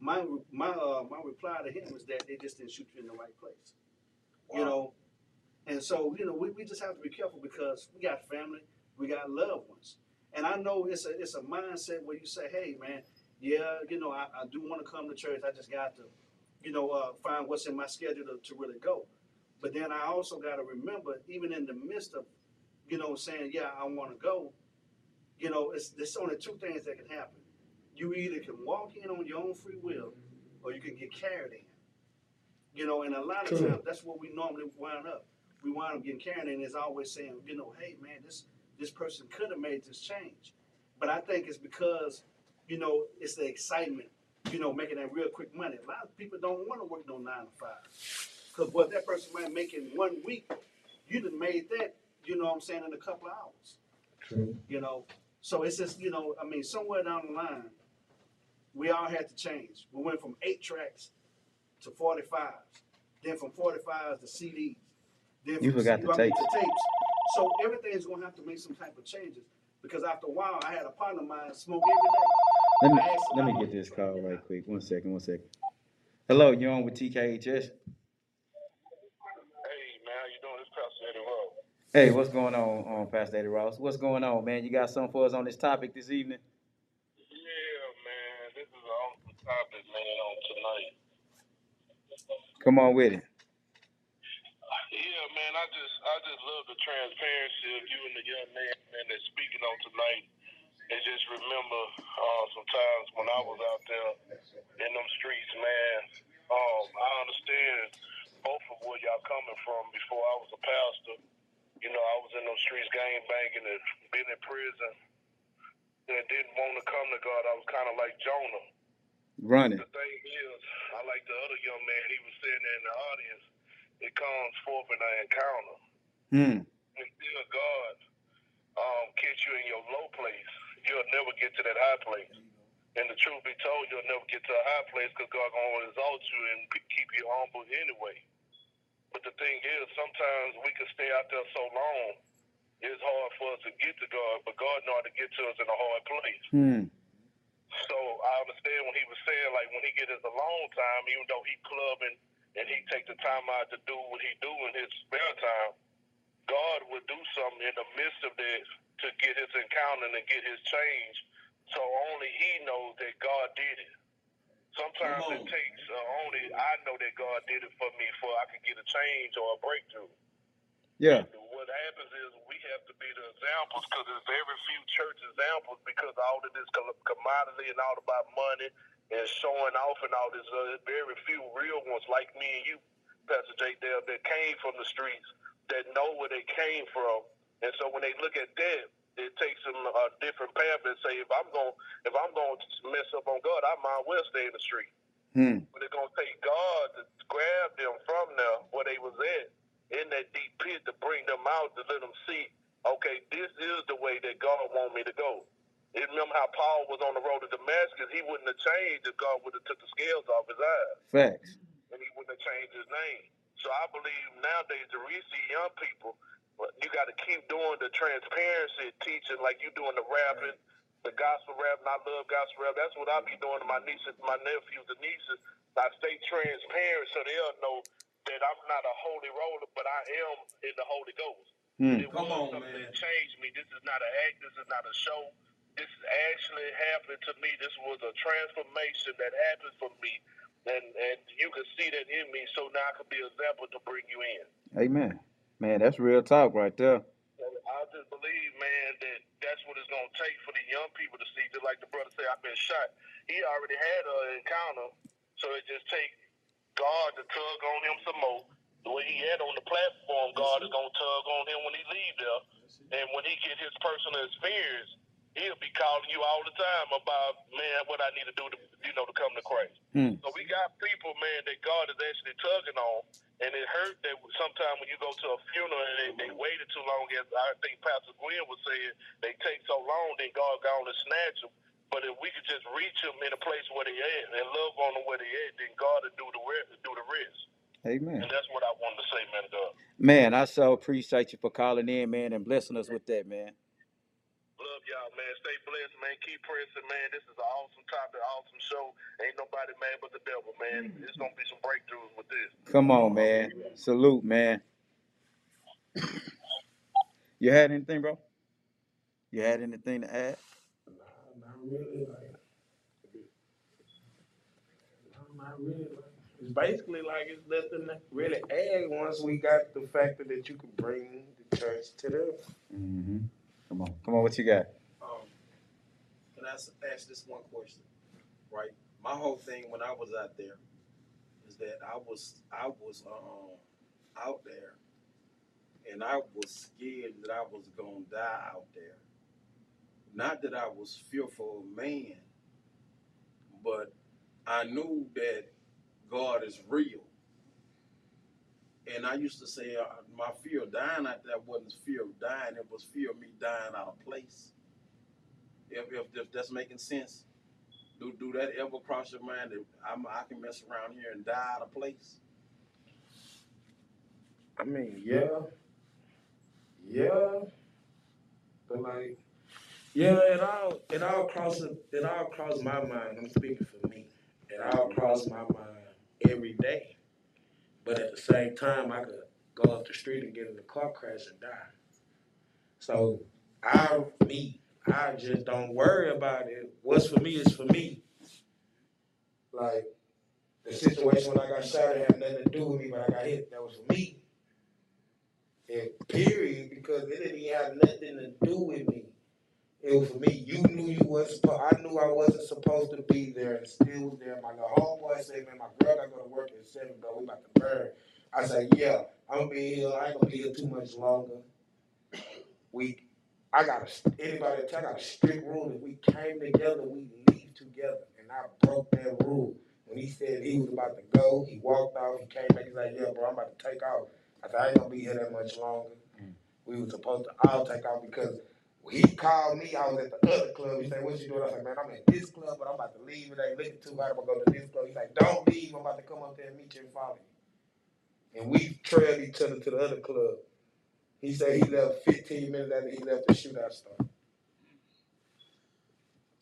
My my uh, my reply to him was that they just didn't shoot you in the right place. You know, and so you know we, we just have to be careful because we got family, we got loved ones, and I know it's a it's a mindset where you say, "Hey, man, yeah, you know, I, I do want to come to church. I just got to, you know, uh, find what's in my schedule to, to really go." But then I also got to remember, even in the midst of, you know, saying, "Yeah, I want to go," you know, it's there's only two things that can happen. You either can walk in on your own free will, or you can get carried in. You know, and a lot of times that's what we normally wind up. We wind up getting carried in. Is always saying, you know, hey man, this this person could have made this change, but I think it's because, you know, it's the excitement. You know, making that real quick money. A lot of people don't want to work no nine to five, because what that person might make in one week, you done made that. You know what I'm saying in a couple of hours True. you know. So it's just, you know, I mean, somewhere down the line, we all had to change. We went from eight tracks to 45s, then from 45s to CDs. Then You from forgot CD the tapes. to tapes. So everything's gonna have to make some type of changes because after a while, I had a partner of mine smoke every day. Me asked him, let me get this call right quick. One second, one second. Hello, you're on with TKHS. Hey man, how you doing? This Pastor Eddie Rowe. Hey, what's going on, on Pastor Eddie Ross? What's going on, man? You got something for us on this topic this evening? Yeah, man, this is an awesome topic, man, on tonight. Come on with it. Yeah, man, I just I just love the transparency of you and the young man, man that's speaking on tonight. And just remember, uh, sometimes when I was out there in them streets, man, um, I understand both of where y'all coming from. Before I was a pastor, you know, I was in those streets gang banging and been in prison and didn't want to come to God. I was kind of like Jonah. Running. The thing is, I like the other young man, he was sitting there in the audience. It comes forth in an encounter. Hmm. Until God um, catch you in your low place, you'll never get to that high place. And the truth be told, you'll never get to a high place because God going to exalt you and keep you humble anyway. But the thing is, sometimes we can stay out there so long, it's hard for us to get to God, but God know how to get to us in a hard place. Hmm. So I understand when he was saying like when he get his alone time, even though he clubbing and he take the time out to do what he do in his spare time, God would do something in the midst of that to get his encounter and get his change. So only he knows that God did it. Sometimes it takes uh, only I know that God did it for me for I could get a change or a breakthrough. Yeah. What happens is we have to be the examples because there's very few church examples because all of this commodity and all about money and showing off and all this. Uh, there's very few real ones like me and you, Pastor J. Dale, that came from the streets that know where they came from. And so when they look at that, it takes them a different path and say, if I'm going, if I'm going to mess up on God, I might well stay in the street. Hmm. But it's gonna take God to grab them from there where they was at in that deep pit to bring them out to let them see, okay, this is the way that God want me to go. You remember how Paul was on the road to Damascus? He wouldn't have changed if God would have took the scales off his eyes, Facts. and he wouldn't have changed his name. So I believe nowadays to reach these young people, you got to keep doing the transparency teaching, like you doing the rapping, the gospel rap, and I love gospel rap. That's what I be doing to my nieces, my nephews, and nieces. I stay transparent so they'll know that I'm not a holy roller, but I am in the Holy Ghost. Hmm. It Come on, something man. that changed me. This is not an act. This is not a show. This is actually happening to me. This was a transformation that happened for me, and and you can see that in me. So now I can be an example to bring you in. Amen. Man, that's real talk right there. And I just believe, man, that that's what it's gonna take for the young people to see. Just like the brother said, I've been shot. He already had an encounter, so it just take God to tug on him some more. The way he had on the platform, God is gonna tug on him when he leave there, and when he get his personal experience, he'll be calling you all the time about, man, what I need to do to, you know, to come to Christ. Hmm. So we got people, man, that God is actually tugging on, and it hurt that sometimes when you go to a funeral and they, they waited too long, as I think Pastor Gwen was saying, they take so long, then God gone to snatch them. But if we could just reach them in a place where they at and love on them where they at, then God will do the rest. Do the rest. Amen. And that's what I wanted to say, man. God. Man, I so appreciate you for calling in, man, and blessing us with that, man. Love y'all, man. Stay blessed, man. Keep pressing, man. This is an awesome topic, awesome show. Ain't nobody mad but the devil, man. There's gonna be some breakthroughs with this. Come on, man. Salute, man. You had anything, bro? You had anything to add? Nah, not really. Like, no, not really. Like, it's basically like it's nothing to really add once we got the factor that you could bring the church to them. Mm-hmm. Come on. Come on, what you got? Um, can I ask, this one question? Right, my whole thing when I was out there is that I was I was um out there, and I was scared that I was gonna die out there. Not that I was fearful of man, but I knew that God is real. And I used to say uh, my fear of dying out there wasn't fear of dying; it was fear of me dying out of place. If, if, if that's making sense, do do that ever cross your mind that I'm, I can mess around here and die out of place? I mean, yeah, yeah, but like, yeah, it all it all crosses it all crosses my mind. I'm speaking for me. It all crosses my mind every day. But at the same time, I could go up the street and get in a car crash and die. So I me, I just don't worry about it. What's for me is for me. Like the situation when I got shot had nothing to do with me, but I got hit. That was for me. And period, because it didn't have nothing to do with me. It was for me. You knew you wasn't supposed. I knew I wasn't supposed to be there, and still was there. My little homeboy said, "Man, my girl got to go to work at seven, bro. We about to burn." I said, "Yeah, I'm gonna be here. I ain't gonna be here too much longer." We, I got a anybody. I got a strict rule. If we came together, we leave together, and I broke that rule. When he said he was about to go, he walked out. He came back. He's like, "Yeah, bro, I'm about to take off." I said, "I ain't gonna be here that much longer." Mm. We were supposed to all take off because he called me. I was at the other club. He said, "What you doing?" I said, "Man, I'm at this club, but I'm about to leave. It ain't looking too hot. I'm gonna go to this club." He's like, "Don't leave. I'm about to come up there and meet you and follow you." And we trailed each other to the other club. He said he left 15 minutes after he left the shootout start.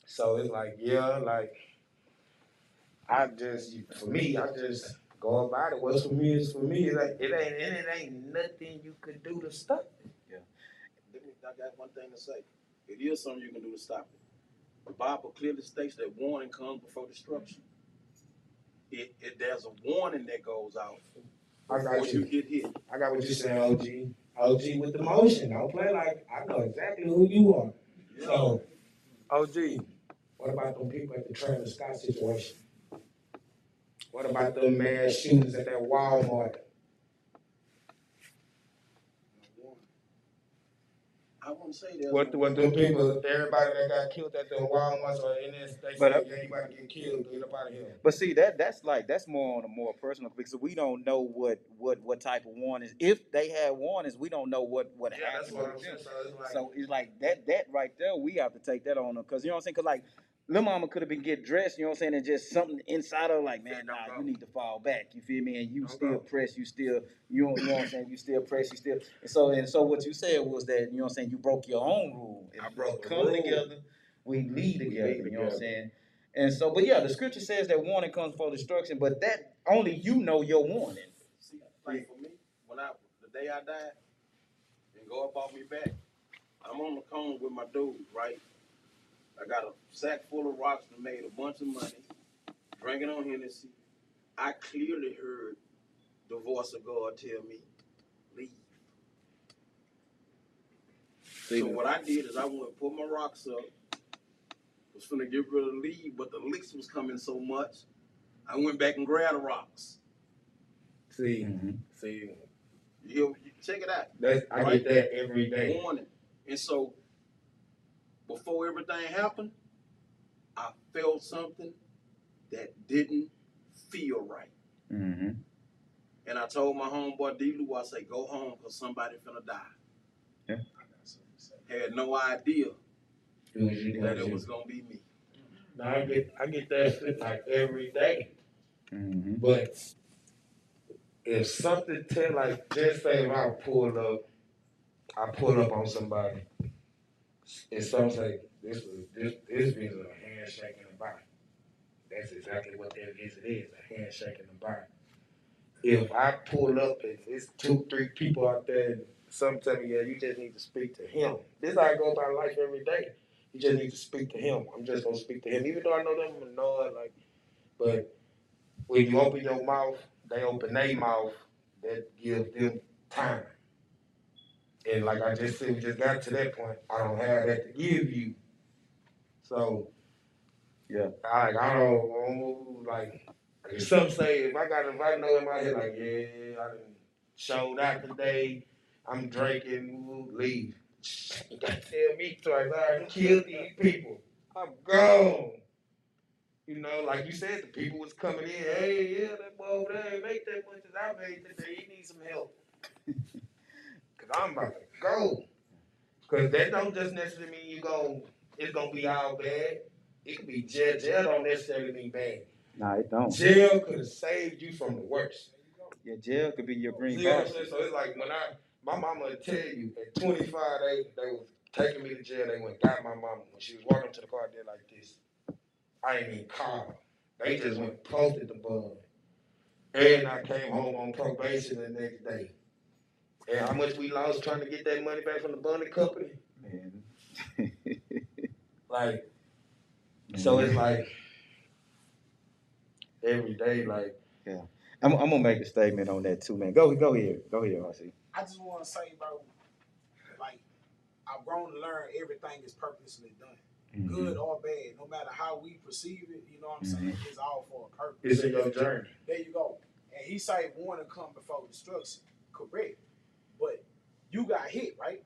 So it's like, yeah, like I just for me, I just go about it. What's for me is for me. Ain't, it ain't, it ain't nothing you could do to stop it. I got one thing to say. It is something you can do to stop it. The Bible clearly states that warning comes before destruction. It, it there's a warning that goes out I before got you you. get hit. I got what you're saying, OG. OG with the motion. Don't play like I know exactly who you are. So, OG, what about them people at the Travis Scott situation? What about them mass shootings at that Walmart? I wouldn't say that. What, what them people, everybody that got killed at the Walmarts or in this, they But, uh, said, yeah, you about to get killed, get up out of here. But see that that's like that's more on a more personal because we don't know what what what type of warnings. If they had warnings, we don't know what what Yeah, that's happened. what I'm saying. So it's like, So it's like that that right there, we have to take that on them because you know what I'm saying. Cause like Lil Mama could have been get dressed, you know what I'm saying, and just something inside of like, man, nah, you need to fall back. You feel me? And you Don't still go. press, you still you know, you know what I'm saying. You still press, you still. And so and so what you said was that you know what I'm saying. You broke your own rule. If I broke the come rule. together, we lead We together. lead You know what I'm saying. And so, but yeah, the scripture says that warning comes for destruction, but that only you know your warning. See, like for me, when I the day I died, and God brought me back, I'm on the cone with my dude, right? I got a sack full of rocks and made a bunch of money, drinking on Hennessy. I clearly heard the voice of God tell me, leave. So what I did is I went and put my rocks up. Was finna get rid of the lead, but the licks was coming so much. I went back and grabbed the rocks. see, Mm-hmm. see, You, you check it out. that's, I get that every day. Morning. And so before everything happened, I felt something that didn't feel right. Mm-hmm. And I told my homeboy D Lou, I say, go home because somebody finna die. I got something to say. Had no idea Do what you that it was gonna be me. Now I get I get that shit like every day. Mm-hmm. But if something tell like just say if I pull up, I pull up on somebody, and some say this was this this visit a handshake and a bite. That's exactly what that visit is, a handshake and a bite. If I pull up and it's two, three people out there and some tell me, yeah, you just need to speak to him. This how I go about life every day. You just need to speak to him. I'm just gonna speak to him. Even though I know them annoyed, like but when you open your mouth, they open their mouth. That gives them time. And like I just said, we just got to that point. I don't have that to give you. So, Yeah. I like I don't, like. Some say if I got if I know in my head like yeah I done showed out today, I'm drinking, woo, leave. You gotta tell me twice. I already killed these people. I'm gone. You know, like you said, the people was coming in. Hey, yeah, that boy over there ain't make that much as I made today. He needs some help. Cause I'm about to go. Cause that don't just necessarily mean you go. it's gonna be all bad. It could be jail. Jail don't necessarily mean bad. Nah, it don't. Jail could have saved you from the worst. Yeah, jail could be your green See what I'm saying? So it's like when I, my mama would tell you at 25, they they was taking me to jail. They went got my mama when she was walking to the car. Did like this. I ain't even call. They just went posted the bug. And I came home on probation the next day. And how much we lost trying to get that money back from the bonding company? Man. Like, so it's like every day, like I'm, I'm gonna make a statement on that too, man. Go go ahead, go here, RC. I just want to say, bro, like I've grown to learn everything is purposely done, Mm-hmm. good or bad. No matter how we perceive it, you know what I'm saying? It's all for a purpose. it's a your journey. There you go. And he said warning come before destruction. Correct. But you got hit, right?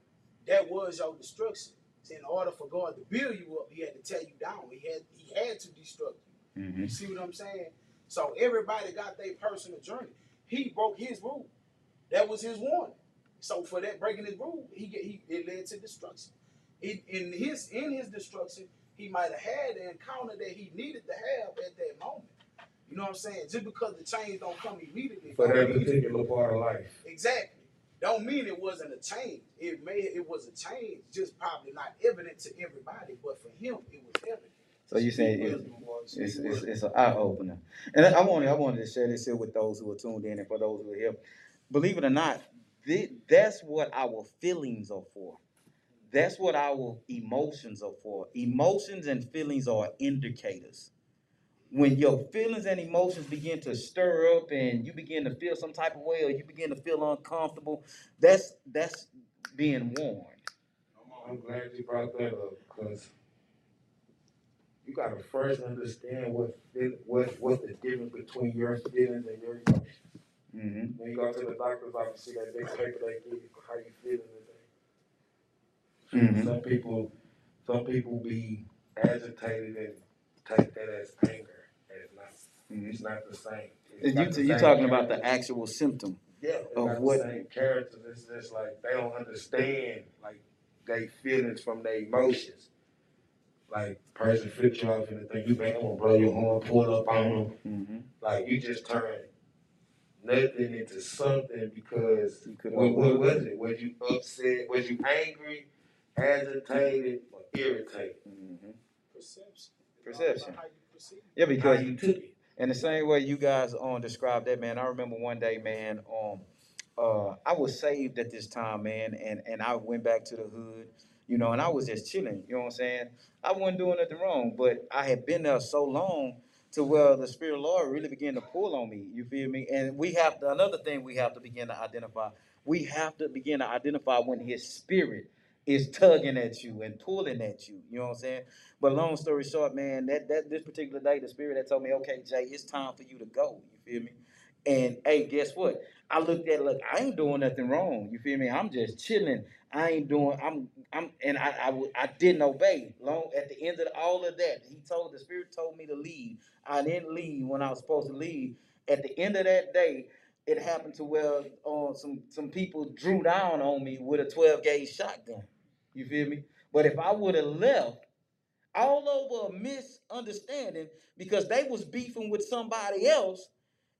That was your destruction. So in order for God to build you up, he had to tear you down. He had he had to destruct you. Mm-hmm. You see what I'm saying? So everybody got their personal journey. He broke his rule. That was his warning. So for that breaking his rule, he he it led to destruction. In, in his in his destruction, he might have had the encounter that he needed to have at that moment. You know what I'm saying? Just because the change don't come immediately. For that particular part of life. Exactly. Don't mean it wasn't a change. It may it was a change, just probably not evident to everybody, but for him it was evident. So you saying Speak it, wisdom, boy. Speak it's, it's, it's an eye opener. And I wanted I wanted to share this here with those who are tuned in and for those who are here. Believe it or not, that's what our feelings are for. That's what our emotions are for. Emotions and feelings are indicators. When your feelings and emotions begin to stir up and you begin to feel some type of way or you begin to feel uncomfortable, that's that's being warned. I'm glad you brought that up because you gotta first understand what feel, what what's the difference between your feelings and your emotions. Mm-hmm. When you go to the doctor's office, see that big paper they give you, how you feeling today. Mhm. Some people, some people be agitated and take that as anger, and it's not. It's not the same. It's You not the you're same talking about the character. actual symptom. Yeah, it's of not what- the same characters. It's just like they don't understand like they feelings from their emotions. Like person flips you off and they think you bang I'm gonna blow your horn, pull up on them. Mm-hmm. Like you just turn nothing into something because You could what, what was it? Was you upset? Was you angry, agitated, or irritated? Mm-hmm. Perception. Perception. How you perceive. Yeah, How because you took it. In the same way you guys um described that, man. I remember one day, man. Um, uh, I was saved at this time, man, and and I went back to the hood, you know, and I was just chilling. You know what I'm saying? I wasn't doing nothing wrong, but I had been there so long to where the Spirit of the Lord really began to pull on me. You feel me? And we have to, another thing we have to begin to identify. We have to begin to identify when His Spirit is tugging at you and pulling at you. You know what I'm saying? But long story short, man, that that this particular day, the Spirit that told me, okay, Jay, it's time for you to go. You feel me? And hey, guess what? I looked at look, I ain't doing nothing wrong. You feel me? I'm just chilling. I ain't doing. I'm. I'm. And I. I didn't obey. Long at the end of all of that, he told the spirit told me to leave. I didn't leave when I was supposed to leave. At the end of that day, it happened to where uh, some some people drew down on me with a 12 gauge shotgun. You feel me? But if I would have left, all over a misunderstanding because they was beefing with somebody else,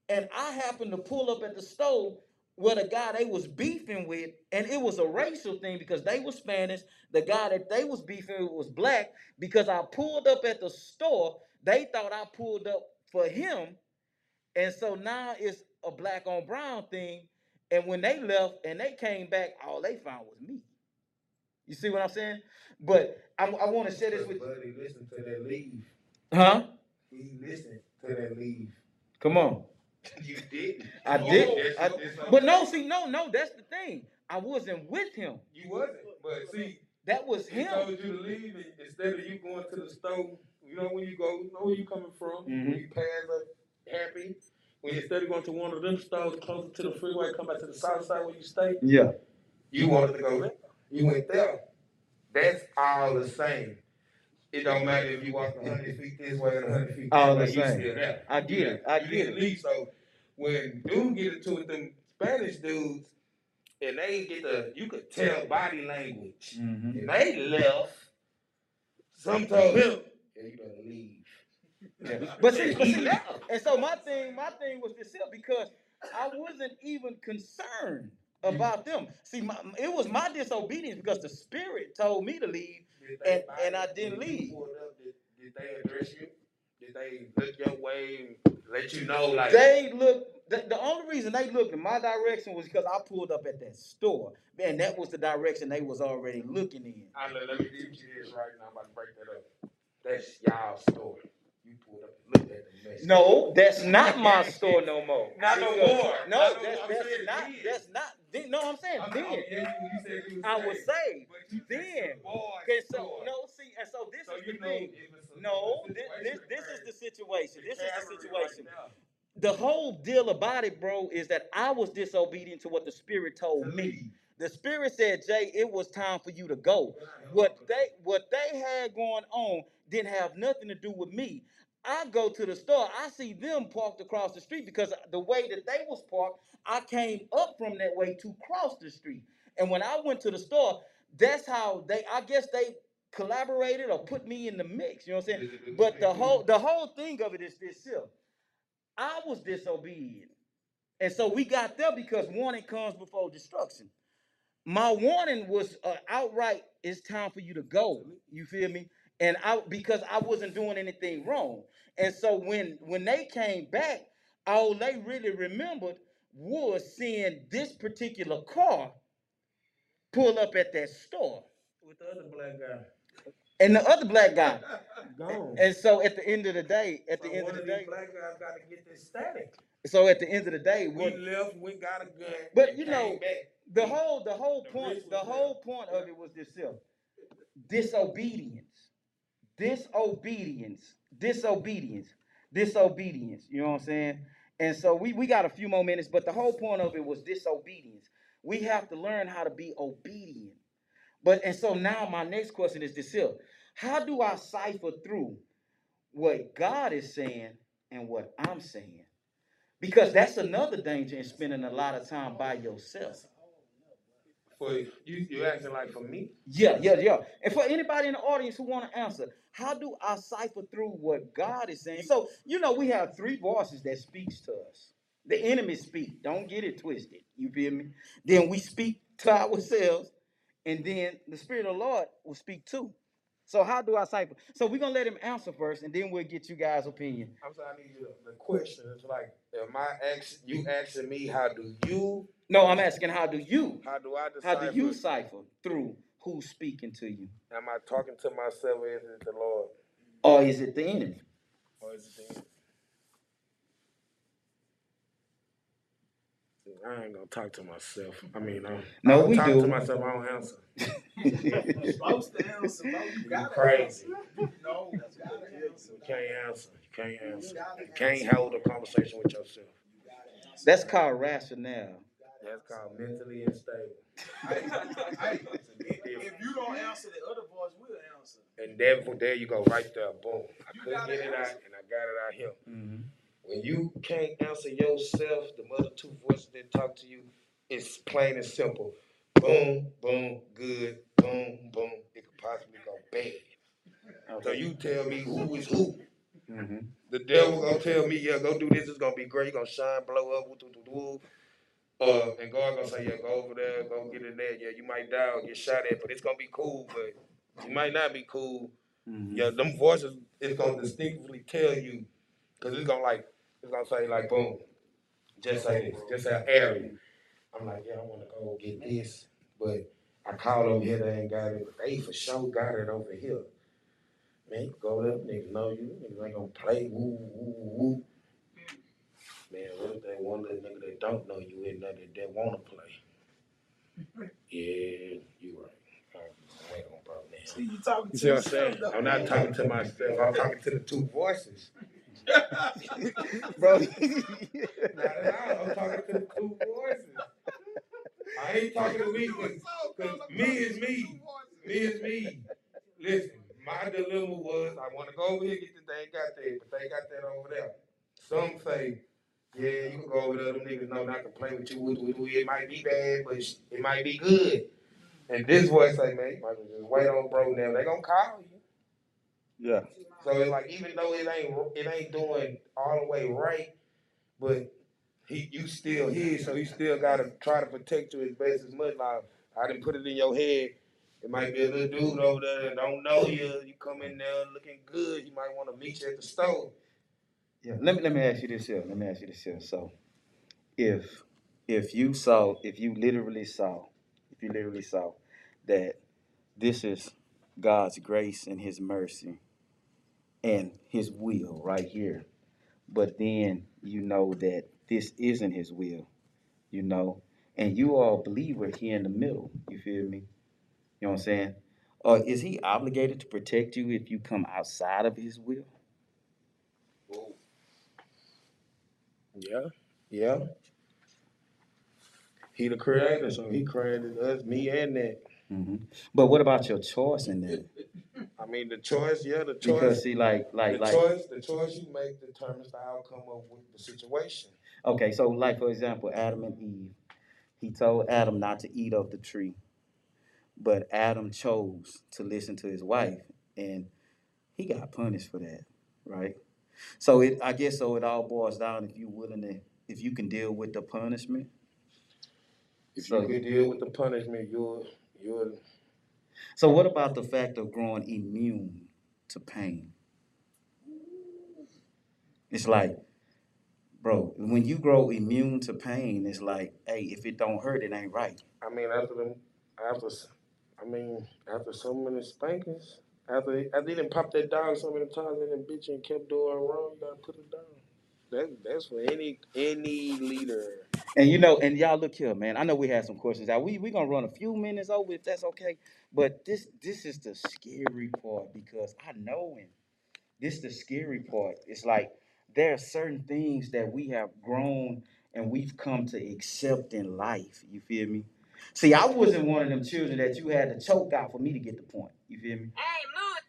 and I happened to pull up at the stove where the guy they was beefing with, and it was a racial thing because they was Spanish. The guy that they was beefing with was black. Because I pulled up at the store, they thought I pulled up for him, and so now it's a black on brown thing. And when they left and they came back, all they found was me. You see what I'm saying? But I, I want to share this with you. Buddy, listen to that leave. Huh? He listened to that leave. Come on. You did. I did. Yes, I- you. But no, see, no, no, that's the thing. I wasn't with him. You wasn't. But see, That was he him. told you to leave and instead of you going to the store, you know when you go, you know where you coming from. Mhm. When you pass up happy. When instead of going to one of them stores closer to the freeway, come back to the south side where you stay, Yeah. you wanted to go there. You went there. That's all the same. It don't matter if you walk hundred feet this way or hundred feet All the way, you same. still there. I get it. I get it. leave. So when dude get into it with them Spanish dudes, and they get the, you could tell body language. Mm-hmm. And they left. Some told him, yeah, you better leave. But see, but see, left. and so my thing, my thing was this here because I wasn't even concerned mm-hmm. about them. See, my, it was my disobedience because the spirit told me to leave. And- and I didn't leave. Did, did they address you? Did they look your way let you know like They look. The, the only reason they looked in my direction was because I pulled up at that store, and that was the direction they was already looking in. I let, let me teach you this right now. I'm about to break that up. That's y'all story. No, that's not my store no more. Not no more. No, Not no that's. I'm that's saying not. then. That's not. Then, no, I'm saying I'm then. yeah, you- you said you was I was saved, saved. but you Then. said the boy Okay, so store. no, see, and so this So is you the know thing. if it's a- No, this, a this is the situation. This is the situation. now. The whole deal about it, bro, is that I was disobedient to what the spirit told To me. leave. The spirit said, Jay, it was time for you to go. What they what they had going on didn't have nothing to do with me. I go to the store, I see them parked across the street because the way that they was parked, I came up from that way to cross the street. And when I went to the store, that's how they I guess they collaborated or put me in the mix. You know what I'm saying? But the whole the whole thing of it is this here. I was disobedient. And so we got there because warning comes before destruction. My warning was uh, outright, it's time for you to go. You feel me? And I because I wasn't doing anything wrong. And so when when they came back, all they really remembered was seeing this particular car pull up at that store. With the other black guy. and the other black guy. Gone. And so at the end of the day, at the end of the these day, black guys gotta get this static. so at the end of the day, We what left, we got a gun. But you know, back. the whole the whole The point the was whole point of it was this self disobedience disobedience disobedience disobedience you know what i'm saying? And so we we got a few more minutes but the whole point of it was disobedience. We have to learn how to be obedient. But and so now my next question is this here. How do i cipher through what god is saying and what i'm saying? Because that's another danger in spending a lot of time by yourself. For you, you acting like for me? Yeah, yeah, yeah. And for anybody in the audience who want to answer, how do I cipher through what God is saying? So, you know, we have three voices that speaks to us. The enemy speak. Don't get it twisted. You feel me? Then we speak to ourselves, and then the Spirit of the Lord will speak too. So how do I cipher? So we're gonna let him answer first, and then we'll get you guys' opinion. I'm sorry, I need you to, the question is like, am I asking, you asking me, how do you, No, I'm asking how do you? how do I How do you cipher through who's speaking to you? Am I talking to myself or is it the Lord? Or is it the enemy? Or is it the I ain't gonna talk to myself. I mean, I'm, No, I don't we talk do. to myself. I don't answer. You supposed to answer, bro. You You gotta crazy. answer. No, you gotta answer. You can't answer. You can't answer. gotta You can't hold a conversation with yourself. You gotta answer. That's called rationale. That's called mentally unstable. Hey, hey, if, if you don't answer, the other voice we'll answer. And there, there you go, right there. Boom. I You couldn't gotta get it out, answer. and I got it out here. Mm-hmm. When you can't answer yourself, the other two voices that talk to you, it's plain and simple. Boom, boom, good, boom, boom. It could possibly go bad. So you tell me who is who. Mm-hmm. The devil gonna tell me, yeah, go do this. It's gonna be great. You gonna shine, blow up, woo, woo, woo, woo. Uh, and God gonna say, yeah, go over there, go get in there. Yeah, you might die or get shot at, but it's gonna be cool. But you might not be cool. Mm-hmm. Yeah, them voices it's gonna distinctly tell you, cause it's gonna like it's gonna say like boom, just say this, just say area. I'm like, yeah, I wanna go get this, but I called over here, they ain't got it, but they for sure got it over here. Man, you go there, niggas know you, niggas ain't gonna play woo woo woo. Man, what if they one little nigga that don't know you in there that, that wanna play? Yeah, you right. I ain't gonna problem now. See, you talking You to see what I'm yourself, saying? though. I'm not talking to myself. I'm talking to the two voices. Bro. Not at all. I'm talking to the two voices. I ain't talking to me because me is me. Me is me. Listen, my dilemma was I want to go over here get the thing got there, but they got that over there. Some say, yeah, you can go over there. Them niggas know not to play with you. It might be bad, but it might be good. And this voice say, man, you might just wait on bro now. They gonna call you. Yeah. So it's like even though it ain't it ain't doing all the way right, but he you still here, so you still gotta try to protect you as best as much. Like I didn't put it in your head. It might be a little dude over there that don't know you. You come in there looking good. He might want to meet you at the store. Yeah. Let me let me ask you this here. Let me ask you this here. So if if you saw if you literally saw if you literally saw that this is God's grace and his mercy and his will right here. But then you know that this isn't his will, you know, and you are a believer here in the middle. You feel me? You know what I'm saying? Or is he obligated to protect you if you come outside of his will? Yeah, yeah. He the creator, so he created us, me and that. hmm But what about your choice in that? I mean, the choice, yeah, the Because choice. see, like, like, the like, choice, the choice you make determines the outcome of the situation. okay, so like for example, Adam and Eve, he told Adam not to eat of the tree, but Adam chose to listen to his wife, and he got punished for that, right? So it, I guess, so it all boils down if you willing to, if you can deal with the punishment. If So- you can deal with the punishment, you're you're So what about the fact of growing immune to pain? It's like, bro, when you grow immune to pain, it's like, hey, if it don't hurt, it ain't right. I mean, after them, after, s- I mean, after so many spankings, after after he didn't pop that dog so many times and then bitch and kept doing wrong, you gotta put it down. That that's for any any leader. And you know, and y'all look here, man. I know we had some questions out. We we gonna run a few minutes over if that's okay. But this this is the scary part because I know him. This the scary part. It's like there are certain things that we have grown and we've come to accept in life. You feel me? See, I wasn't one of them children that you had to choke out for me to get the point. You feel me?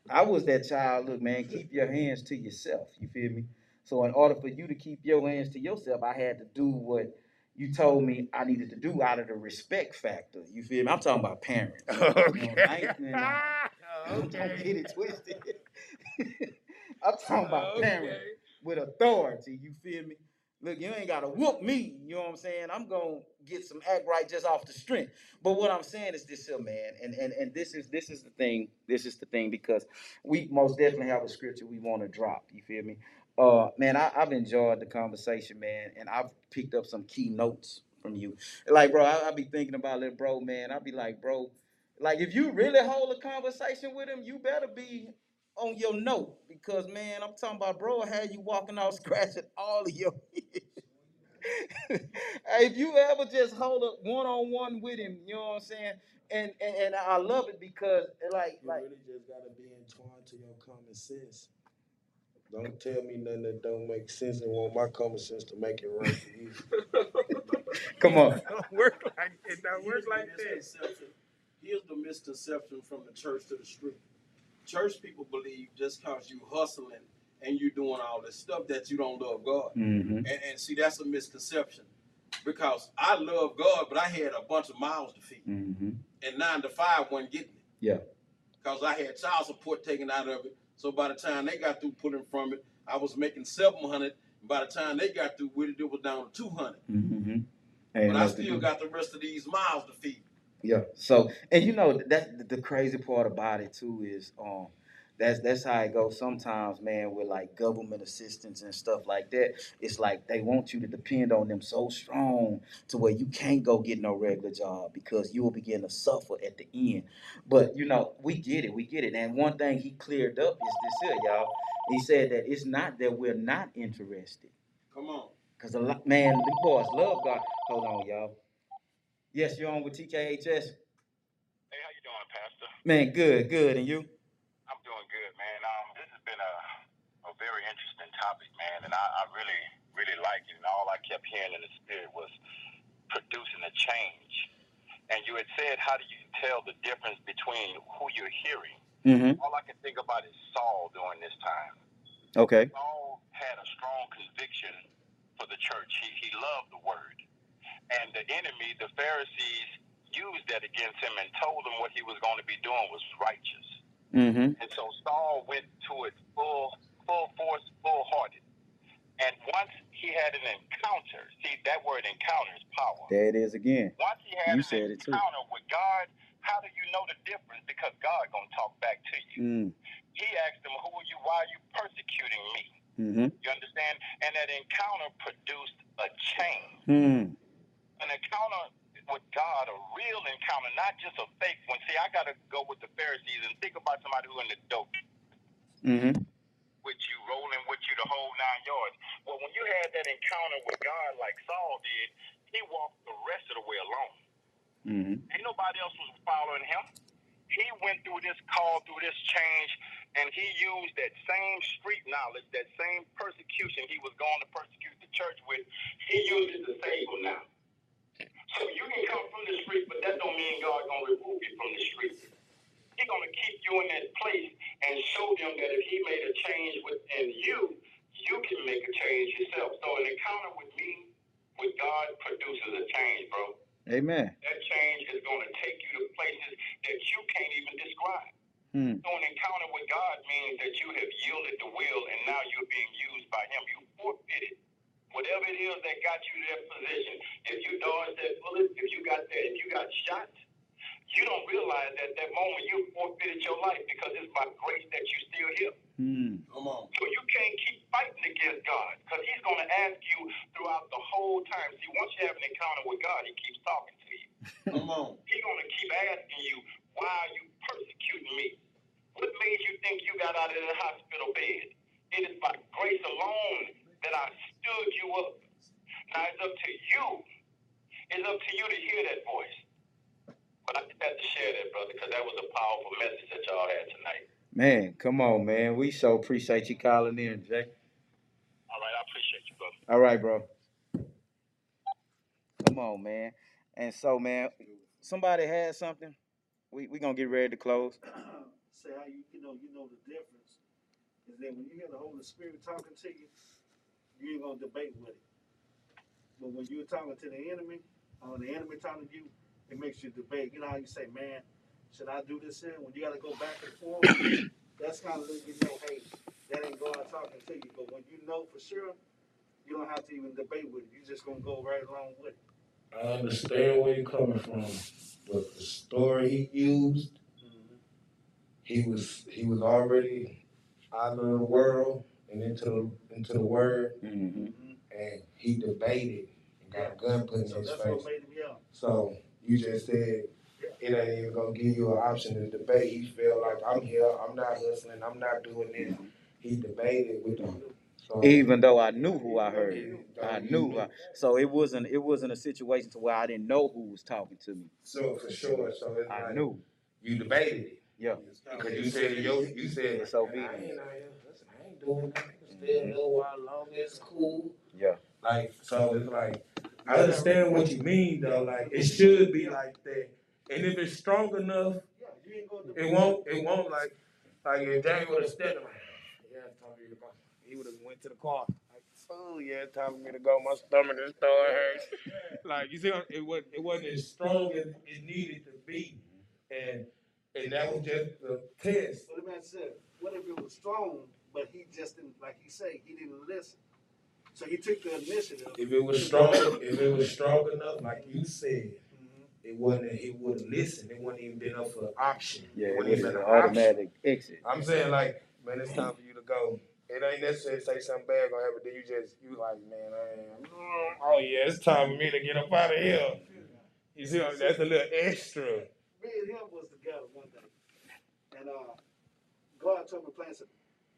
I was that child. Look, man, keep your hands to yourself. You feel me? So in order for you to keep your hands to yourself, I had to do what you told me I needed to do out of the respect factor. You feel me? I'm talking about parents. You know, I ain't- you know, don't get it twisted. I'm talking about parents with authority. You feel me? Look, you ain't gotta whoop me. You know what I'm saying? I'm gonna get some act right just off the strength. But what I'm saying is this here, man, and and and this is this is the thing. This is the thing because we most definitely have a scripture we want to drop. You feel me? Uh, man, I, I've enjoyed the conversation, man, and I've picked up some key notes from you. Like, bro, I, I be thinking about it, bro, man. I be like, bro, like if you really hold a conversation with him, you better be on your note because man, I'm talking about bro, I had you walking out scratching all of your hey, if you ever just hold a one on one with him, you know what I'm saying? And, and and I love it because like You like really just gotta be entwined to your common sense. Don't tell me nothing that don't make sense and want my common sense to make it right for you. come on. don't work like it. Don't Here's the misconception. Here's the misconception from the church to the street. Church people believe just cause you hustling and you doing all this stuff that you don't love God. Mm-hmm. And, and see, that's a misconception. Because I love God, but I had a bunch of miles to feed. Mm-hmm. And nine to five wasn't getting it. Yeah. Because I had child support taken out of it. So by the time they got through pulling from it, I was making seven hundred. By the time they got through with it, it was down to two hundred. Mm-hmm. But I still got the rest of these miles to feed. Yeah. So, and you know that the crazy part about it too is, um, that's that's how it goes sometimes, man. With like government assistance and stuff like that, it's like they want you to depend on them so strong to where you can't go get no regular job because you will begin to suffer at the end. But you know, we get it, we get it. And one thing he cleared up is this here, y'all. He said that it's not that we're not interested. Come on. Cause a lot, man, the boys love God. Hold on, y'all. Yes, you're on with TKHS. Hey, how you doing, Pastor? Man, good, good, and you? I'm doing good, man. Um, this has been a a very interesting topic, man, and I, I really, really like it. And all I kept hearing in the spirit was producing a change. And you had said, how do you tell the difference between who you're hearing? Mm-hmm. All I can think about is Saul during this time. Okay. Saul had a strong conviction for the church. He, he loved the word. And the enemy, the Pharisees, used that against him and told him what he was going to be doing was righteous. Mm-hmm. And so Saul went to it full, full force, full hearted. And once he had an encounter, see that word encounter is power. There it is again. Once he had You an encounter with God, how do you know the difference? Because God gonna talk back to you. Mm. He asked him, "Who are you? Why are you persecuting me?" Mm-hmm. You understand? And that encounter produced a change. Hmm. An encounter with God, a real encounter, not just a fake one. See, I got to go with the Pharisees and think about somebody who in the dope Mm-hmm. with you, rolling with you the whole nine yards. Well, when you had that encounter with God like Saul did, he walked the rest of the way alone. Mm-hmm. Ain't nobody else was following him. He went through this call, through this change, and he used that same street knowledge, that same persecution he was going to persecute the church with. He used it to save them now. So you can come from the street, but that don't mean God gonna remove you from the street. He's gonna keep you in that place and show them that if He made a change within you, you can make a change yourself. So an encounter with me, with God, produces a change, bro Amen. that change is going to take you to places that you can't even describe. Hmm. So an encounter with God means that you have yielded the will and now you're being used by Him. You it is that got you to that position. If you dodged that bullet, if you got that, if you got shot, you don't realize that at that moment you forfeited your life because it's by grace that you're still here. Hmm. Come on. So you can't keep fighting against God because He's going to ask you throughout the whole time. See, once you have an encounter with God, He keeps talking to you. Come on. He's going to keep asking you, Why are you persecuting me? What made you think you got out of the hospital bed? It is by grace alone that I stood you up. Now it's up to you. It's up to you to hear that voice. But I just had to share that, brother, because that was a powerful message that y'all had tonight. Man, come on, man. We so appreciate you calling in, Jay. All right, I appreciate you, brother. All right, bro. Come on, man. And so, man, somebody had something. We we gonna get ready to close. Say how you, you know, you know the difference is that when you hear the Holy Spirit talking to you, you ain't gonna debate with it. But when you're talking to the enemy, or the enemy talking to you, it makes you debate. You know how you say, man, should I do this here? When you gotta go back and forth, that's kind of letting you know, hey, that ain't God talking to you. But when you know for sure, you don't have to even debate with it. You're just gonna go right along with it. I understand where you're coming from, but the story he used, he was he was already out of the world and into the into the word, Mm-hmm. and he debated and got a gun put in So his that's face. made him young. So you just said it ain't even gonna give you an option to debate. He felt like I'm here, I'm not hustling, I'm not doing this. He debated with them. So Even though I knew who I heard, I knew. knew. I, so it wasn't it wasn't a situation to where I didn't know who was talking to me. So for sure, so it's I like knew. you debated it. Yeah. Because you said yo, you said It's "Man. I ain't out here, listen, I ain't doing nothing. I can stay a little while longer. It's cool. Yeah. Like so, it's like I understand what you mean though. Like it should be like that, and if it's strong enough, Yeah, you ain't gonna debate. it won't. It won't like like if James would have stepped, like, yeah, it's time for you to go. He would have went to the car. Like, oh yeah, it's time for me to go. My stomach is starting hurt. like you see, it was it wasn't as strong as it needed to be, and and that was just the test. But the man said, what if it was strong, but he just didn't, like he said, he didn't listen. So he took the initiative. If it was strong, if it was strong enough, like you said, Mhm. it wasn't. He wouldn't listen. It wouldn't even been up for option. Yeah, it it wouldn't was an been option. automatic exit. I'm saying like, man, it's time for you to go. It ain't necessary to say something bad gonna happen. Then you just you like, man, I ain't, mm, oh yeah, it's time for me to get up out of here. You see, that's a little extra. Me and him was together one day. And uh, God told me, plan said,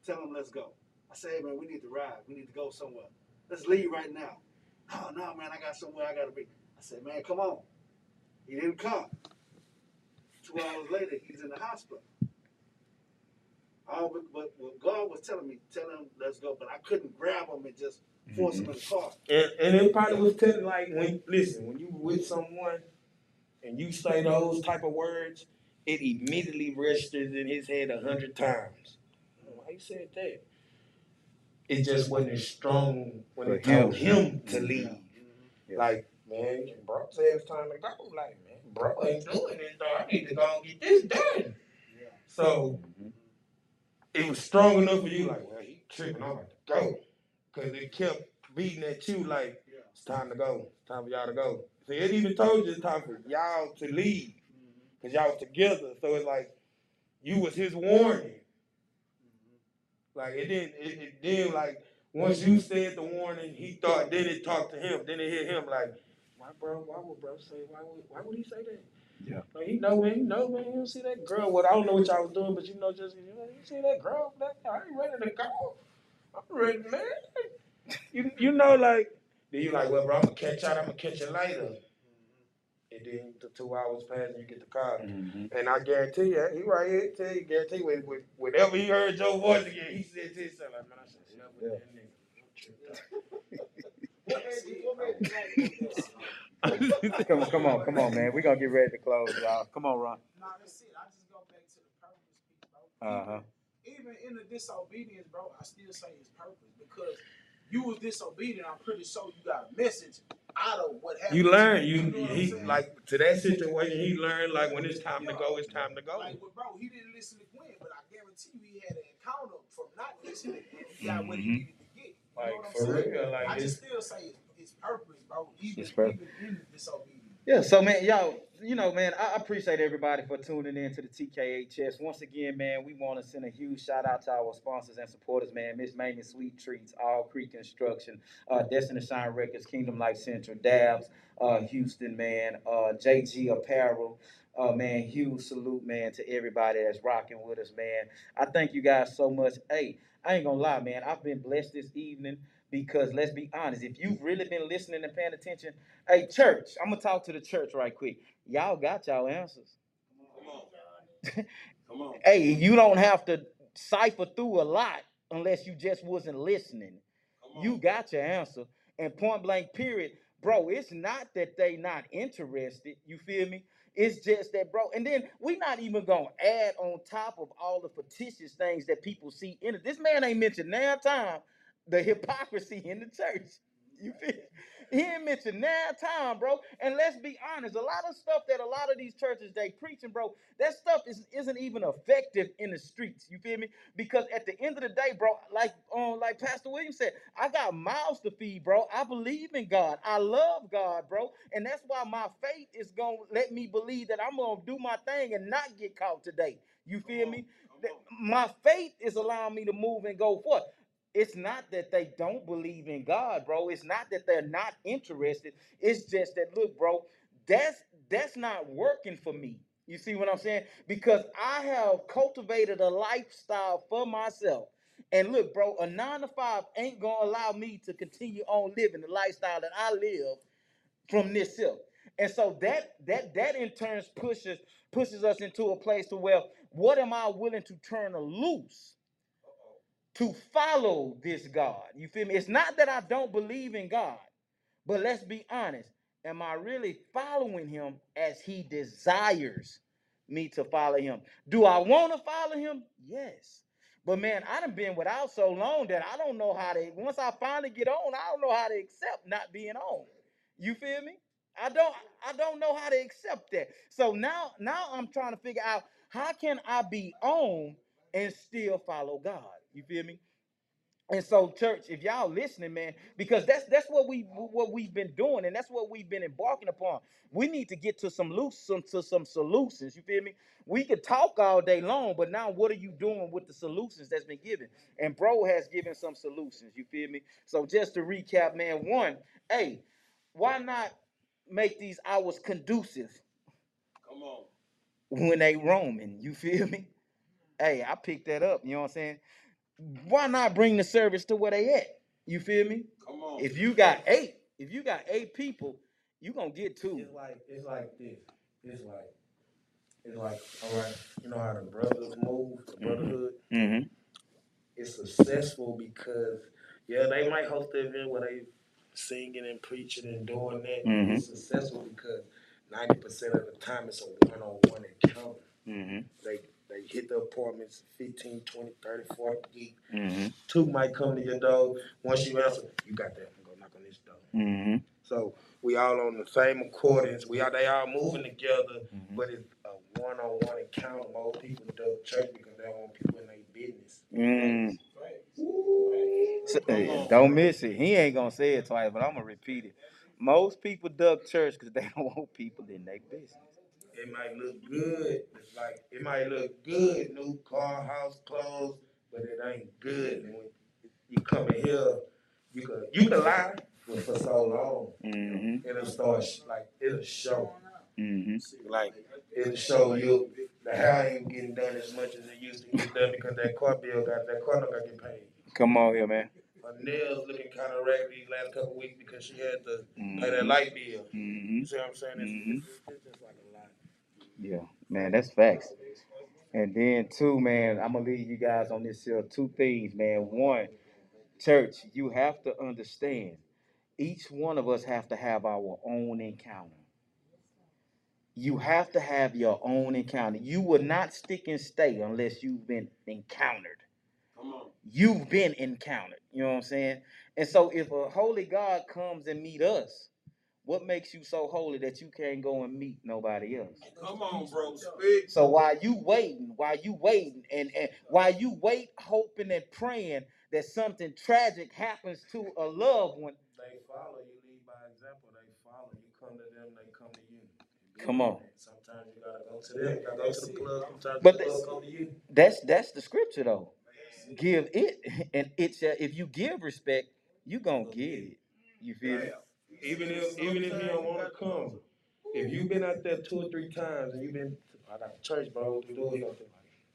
tell him let's go. I said, hey man, we need to ride. We need to go somewhere. Let's leave right now. Oh no, man, I got somewhere I gotta be. I said, man, come on. He didn't come. Two hours later, he's in the hospital. All but, but what God was telling me, tell him let's go, but I couldn't grab him and just force him in the mm-hmm. car. And, and it probably was telling like when listen, when you with someone and you say those type of words, it immediately registers in his head a hundred times. Why you said that? It just wasn't as strong when it told him to leave. Yeah. Like, man, bro said it's time to go. Like, man, bro ain't doing it though. I need to go and get this done. Yeah. So Mhm. it was strong enough for you, like, well, he tripping, I'm about to go. Cause it kept beating at you like Yeah. it's time to go. It's time for y'all to go. So it even told you it's time for y'all to leave. Mhm. Cause y'all was together. So it's like you was his warning. Like it didn't it, it then like once you said the warning, he thought then it talked to him. Then it hit him like, why bro, why would bro say why would why would he say that? Yeah. Like he know man, he know man, you don't see that girl. What I don't know what y'all was doing, but you know just you, know, you see that girl, that I ain't ready to go. I'm ready, man. You you know like then you like, well bro, I'm gonna catch out, I'm gonna catch you later. And then the two hours pass and you get the car. Mhm. And I guarantee you, he right here, tell you, guarantee you, with, with, whenever he heard your voice again, he said to himself, like, man, I should have slept with that nigga. I'm tripped What made you, what made you like that? come on, come on, come on, man. We're gonna get ready to close, y'all. Come on, Ron. Nah, that's it. I just go back to the purpose bro. Uh-huh. Even in the disobedience, bro, I still say it's purpose because you was disobedient. I'm pretty sure you got a message out of what happened. You to learn, you, know what I'm he, saying? like, to that situation, he learned, like, when it's time to go, it's time to go. Like, with bro, he didn't listen to Gwen, but I guarantee you he had an encounter from not listening and he got what he Mhm. needed to get. You know Like, what I'm for saying? real, like, I it's, just still say it's, it's purpose, bro. Even, It's purpose. even in disobedience. Yeah, so man, y'all, you know, man, I appreciate everybody for tuning in to the TKHS. Once again, man, we want to send a huge shout out to our sponsors and supporters, man. Miss Mamie Sweet Treats, All Creek Construction, uh, Destiny Shine Records, Kingdom Life Central, Dabs, uh, Houston, man, uh, JG Apparel. Uh, man, huge salute, man, to everybody that's rocking with us, man. I thank you guys so much. Hey, I ain't gonna lie, man. I've been blessed this evening because let's be honest, if you've really been listening and paying attention, hey, church, I'm gonna talk to the church right quick. Y'all got y'all answers. Come on. Come on. Hey, you don't have to cipher through a lot unless you just wasn't listening. You got your answer. And point blank, period, bro. It's not that they not interested. You feel me? It's just that, bro. And then we not even gonna add on top of all the fictitious things that people see in it. This man ain't mentioned now time the hypocrisy in the church. You feel? He ain't mentioned now time, bro. And let's be honest, a lot of stuff that a lot of these churches they preaching, bro, that stuff is, isn't even effective in the streets. You feel me? Because at the end of the day, bro, like um, like Pastor Williams said, I got mouths to feed, bro. I believe in God. I love God, bro. And that's why my faith is gonna let me believe that I'm gonna do my thing and not get caught today. You feel me? That- My faith is allowing me to move and go forth. It's not that they don't believe in God, bro. It's not that they're not interested. It's just that look, bro, that's that's not working for me. You see what I'm saying? Because I have cultivated a lifestyle for myself. And look, bro, a nine to five ain't gonna allow me to continue on living the lifestyle that I live from this self. And so that that that in turn pushes pushes us into a place to where what am I willing to turn loose? To follow this God. You feel me? It's not that I don't believe in God, but let's be honest. Am I really following him as he desires me to follow him? Do I want to follow him? Yes. But man, I done been without so long that I don't know how to, once I finally get on, I don't know how to accept not being on. You feel me? I don't I don't know how to accept that. So now now I'm trying to figure out how can I be on and still follow God. You feel me? And so, church, if y'all listening, man, because that's that's what we what we've been doing, and that's what we've been embarking upon. We need to get to some loose some to some solutions. You feel me? We could talk all day long, but now what are you doing with the solutions that's been given? And bro has given some solutions. You feel me? So just to recap, man, one, hey, why not make these hours conducive Come on. when they roaming? You feel me? Hey, I picked that up. You know what I'm saying? Why not bring the service to where they at? You feel me? Come on. If you got eight, if you got eight people, you gonna get two. It's like it's like this. It's like it's like all right. You know how the brothers move, the brotherhood. Mm-hmm. It's successful because yeah, they might host the event where they singing and preaching and doing that. Mm-hmm. It's successful because ninety percent of the time it's a one-on-one encounter. Mm-hmm. They they hit the appointments 15, 20, 30, 40 deep. Mm-hmm. Two might come to your door. Once you answer, you got that. I'm gonna knock on this door. Mm-hmm. So we all on the same accordance. We all they all moving together, Mhm. but it's a one-on-one encounter. Most people do church because they don't want people in their business. Mm. So, hey, don't miss it. He ain't gonna say it twice, but I'm gonna repeat it. Most people duck church because they don't want people in their business. It might look good. It's like it might look good, new car, house, clothes, but it ain't good. And when you come in here, you can you can lie for, for so long. Mm-hmm. It'll start like it'll show. Mm-hmm. Like it'll show you the hair ain't getting done as much as it used to get done because that car bill got that car don't got to get paid. Come on here, man. Her nails looking kind of raggedy these last couple weeks because she had to pay that Mhm. light bill. Mm-hmm. You see what I'm saying? It's, it's, it's just like. Yeah, man, that's facts. And then two, man, I'm gonna leave you guys on this here two things, man. One, church, you have to understand, each one of us have to have our own encounter. You have to have your own encounter. You will not stick and stay unless you've been encountered. You've been encountered. You know what I'm saying? And so if a holy God comes and meet us, what makes you so holy that you can't go and meet nobody else? Come on, bro. Speak. So while you waiting, while you waiting, and, and while you wait, hoping and praying that something tragic happens to a loved one, They follow you, lead by example. They follow you. Come to them, they come to you. Come on. Sometimes you gotta go to them. You gotta go to the plug. Sometimes But the the- plug go to you. That's that's the scripture though. Give it, and it shall. If you give respect, you gonna get it. You feel me? Even if even if you don't wanna come, if you've been out there two or three times and you've been, I got church, bro. Do it.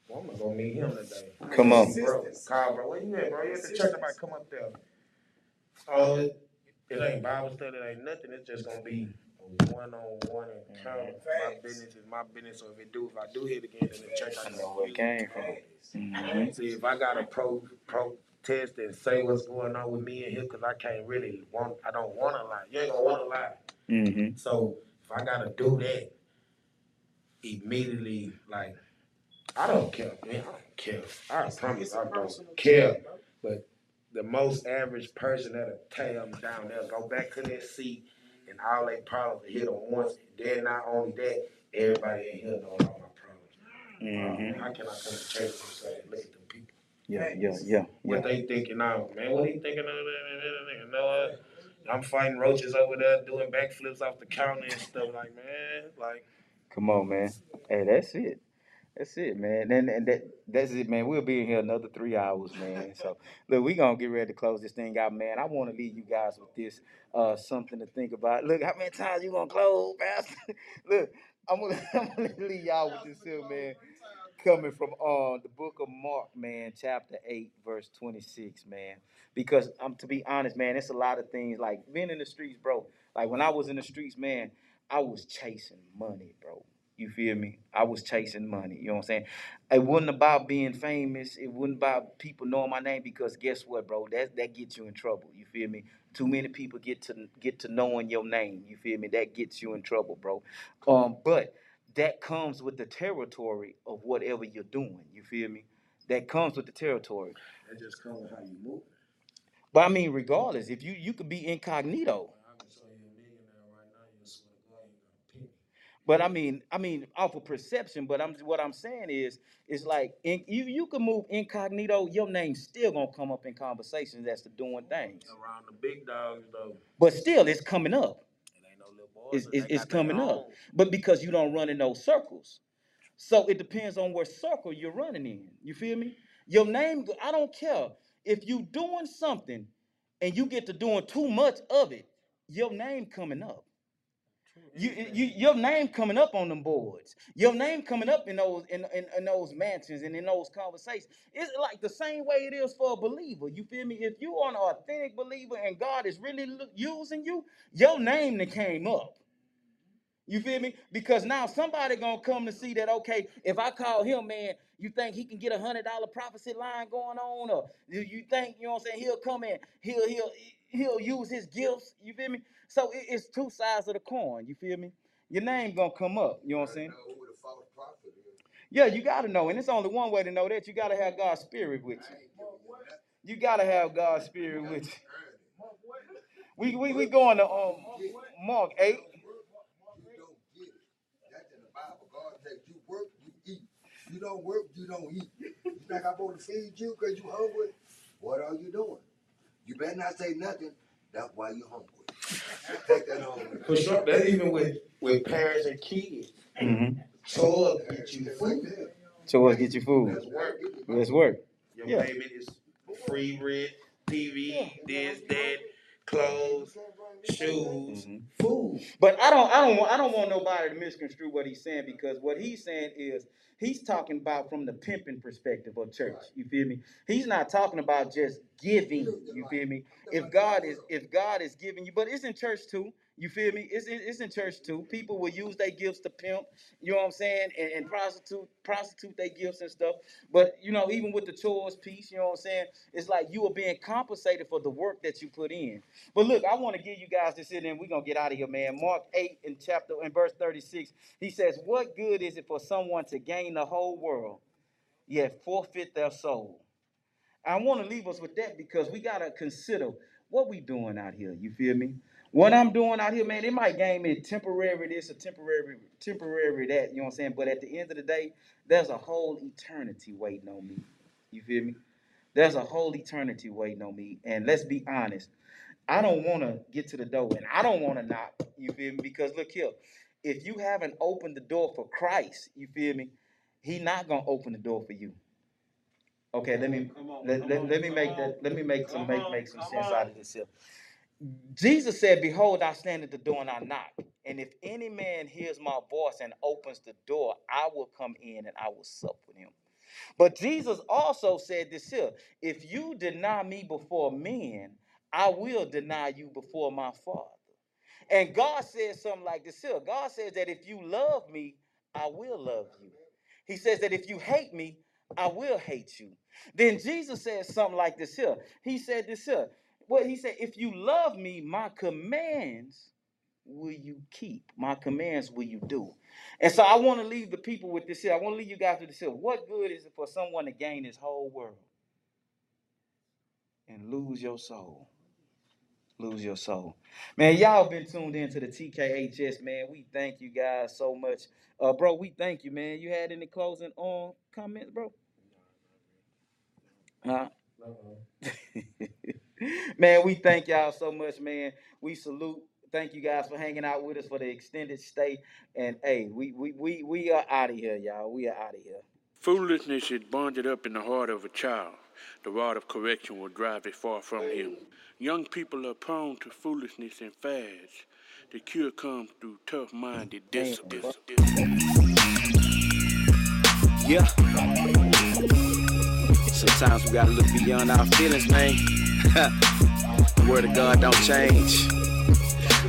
Well, I'm gonna go meet him today. Come on. bro. Call, bro. Where you at, bro? You at the church? I might come up there. Oh, it, it ain't Bible study. It ain't nothing. It's just gonna be a one-on-one encounter. My business is my business. So if it do, if I do hit again in the church, I I know know where it came from. Mhm. See, if I got a pro, pro protest and say what's going on with me and him cause I can't really want, I don't wanna lie. You ain't gonna wanna lie. Mhm. So if I gotta do that, immediately, like, I don't care, man. I don't care. I promise, I don't care. But the most average person that'll tear them down, they'll go back to their seat, and all their problems hit them once. Then not only that, everybody in here know all my problems. Mhm. How can I come to church and say, look at them people? Yeah, yeah, yeah, What yeah. they thinking of, man? What he thinking of? What? I'm fighting roaches over there, doing backflips off the counter and stuff. Like, man, like, Come on, man. Hey, that's it. That's it, man. And, and that that's it, man. We'll be in here another three hours, man. So look, we gonna get ready to close this thing out, man. I want to leave you guys with this, uh, something to think about. Look, how many times you gonna close, Pastor? look, I'm gonna, I'm gonna leave y'all with this here, man. Coming from uh the book of Mark, man, chapter eight, verse twenty six, man. Because I'm to be honest, man, it's a lot of things like being in the streets, bro. Like when I was in the streets, man, I was chasing money, bro. You feel me? I was chasing money. You know what I'm saying? It wasn't about being famous. It wasn't about people knowing my name because guess what, bro? That that gets you in trouble. You feel me? Too many people get to get to knowing your name. You feel me? That gets you in trouble, bro. Um, but that comes with the territory of whatever you're doing. You feel me? That comes with the territory. that just comes with how you move. But I mean, regardless, if you you could be incognito. I can show you a millionaire right now. You swear to God, you got a penny. But I mean, I mean, off of perception. But I'm what I'm saying is, it's like in, you you can move incognito. Your name's still gonna come up in conversations as to doing things. Around the big dogs, though, But still, it's coming up. It ain't no little boys. It's so it's, they it's got their coming up. But because you don't run in those circles, so it depends on what circle you're running in. You feel me? Your name. I don't care if you doing something, and you get to doing too much of it. Your name coming up. You, you, your name coming up on them boards. Your name coming up in those in, in, in those mansions and in those conversations. It's like the same way it is for a believer. You feel me? If you are an authentic believer and God is really using you, your name that came up. You feel me? Because now somebody gonna come to see that. Okay, if I call him, man, you think he can get a hundred dollar prophecy line going on, or do you think you know what I'm saying? He'll come in, he'll he'll he'll use his gifts. You feel me? So it- it's two sides of the coin. You feel me? Your name gonna come up. You know what I'm saying? Yeah, you gotta know, and it's only one way to know that. You gotta have God's spirit with you. You gotta have God's spirit with you. We we we going to um Mark eight. You don't get it. That's in the Bible. God says you work, you eat. You don't work, you don't eat. You think I'm supposed to feed you because you hungry? What are you doing? You better not say nothing. That's why you hungry. Take that home. with For sure, that even with with parents and kids. Mm-hmm. Chores get you That's food. there. So let's get your food. That's work. Let's work. Your Yeah. payment is free rent, TV, this, that, clothes, shoes, Mhm. food. But I don't, I don't, want- I don't want nobody to misconstrue what he's saying because what he's saying is he's talking about from the pimping perspective of church. You feel me? He's not talking about just giving. You feel me? If God is, if God is giving you, but it's in church too. You feel me? It's, it's in church too. People will use their gifts to pimp. You know what I'm saying? And, and prostitute, prostitute their gifts and stuff. But you know, even with the chores piece, you know what I'm saying? It's like you are being compensated for the work that you put in. But look, I want to give you guys this in, and we're gonna get out of here, man. Mark 8 in chapter in verse 36, he says, What good is it for someone to gain the whole world, yet forfeit their soul? I want to leave us with that because we gotta consider what we doing out here. You feel me? What I'm doing out here, man, it might gain me temporary this or temporary, temporary that, you know what I'm saying? But at the end of the day, there's a whole eternity waiting on me. You feel me? There's a whole eternity waiting on me. And let's be honest, I don't want to get to the door and I don't want to knock. You feel me? Because look here, if you haven't opened the door for Christ, you feel me? He not gonna open the door for you. Okay, let me on, let, come let, on, let me make on. that let me make some make make some sense on. out of this here. Jesus said, Behold, I stand at the door and I knock. And if any man hears my voice and opens the door, I will come in and I will sup with him. But Jesus also said this here if you deny me before men, I will deny you before my Father. And God says something like this here God says that if you love me, I will love you. He says that if you hate me, I will hate you. Then Jesus says something like this here. He said this here. Well, he said, if you love me, my commands will you keep? My commands will you do? And so I want to leave the people with this here. I want to leave you guys with this here. What good is it for someone to gain this whole world and lose your soul? Lose your soul. Man, y'all been tuned in to the TKHS, man. We thank you guys so much. Uh, bro, we thank you, man. You had any closing on comments, bro? Huh? man, we thank y'all so much, man. We salute. Thank you guys for hanging out with us for the extended stay. And hey, we we we, we are out of here, y'all. We are out of here. Foolishness is bonded up in the heart of a child. The rod of correction will drive it far from him. Young people are prone to foolishness and fads. The cure comes through tough-minded discipline. Yeah. Sometimes we gotta look beyond our feelings, man. The word of God don't change.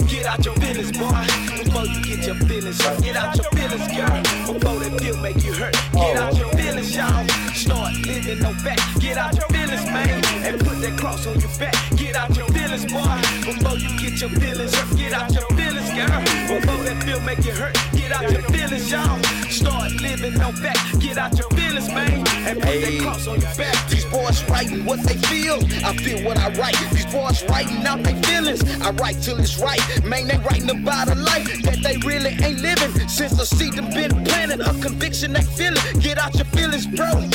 Get out your feelings, boy, before you get your feelings hurt. Get out your feelings, girl, before that pill make you hurt. Get out your feelings, y'all. Start living no back. Get out your feelings, man, and put that cross on your back. Get out your feelings, boy, before you get your feelings hurt. Get out your feelings, girl, before that pill make you hurt. Get out your feelings, y'all. Start living no back. Get out your feelings, man, and put that cross on your back. These boys writing what they feel. I feel what I write. These boys writing out their feelings. I write till it's right. Man, they writing about a life that they really ain't living. Since the seed done been planted, a conviction they feeling. Get out your feelings, bro.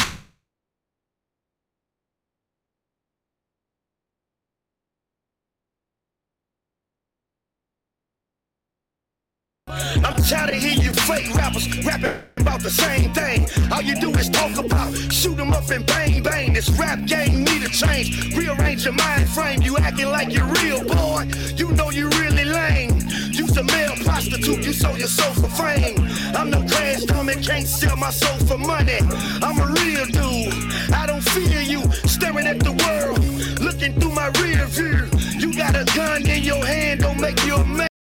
Tired of hearing you fake rappers rapping about the same thing. All you do is talk about shoot 'em up and bang bang. This rap game need a change. Rearrange your mind frame. You acting like you're real, boy. You know you really lame. You's a male prostitute. You sold your soul for fame. I'm no trash dummy. Can't sell my soul for money. I'm a real dude. I don't fear you. Staring at the world, looking through my rear view. You got a gun in your hand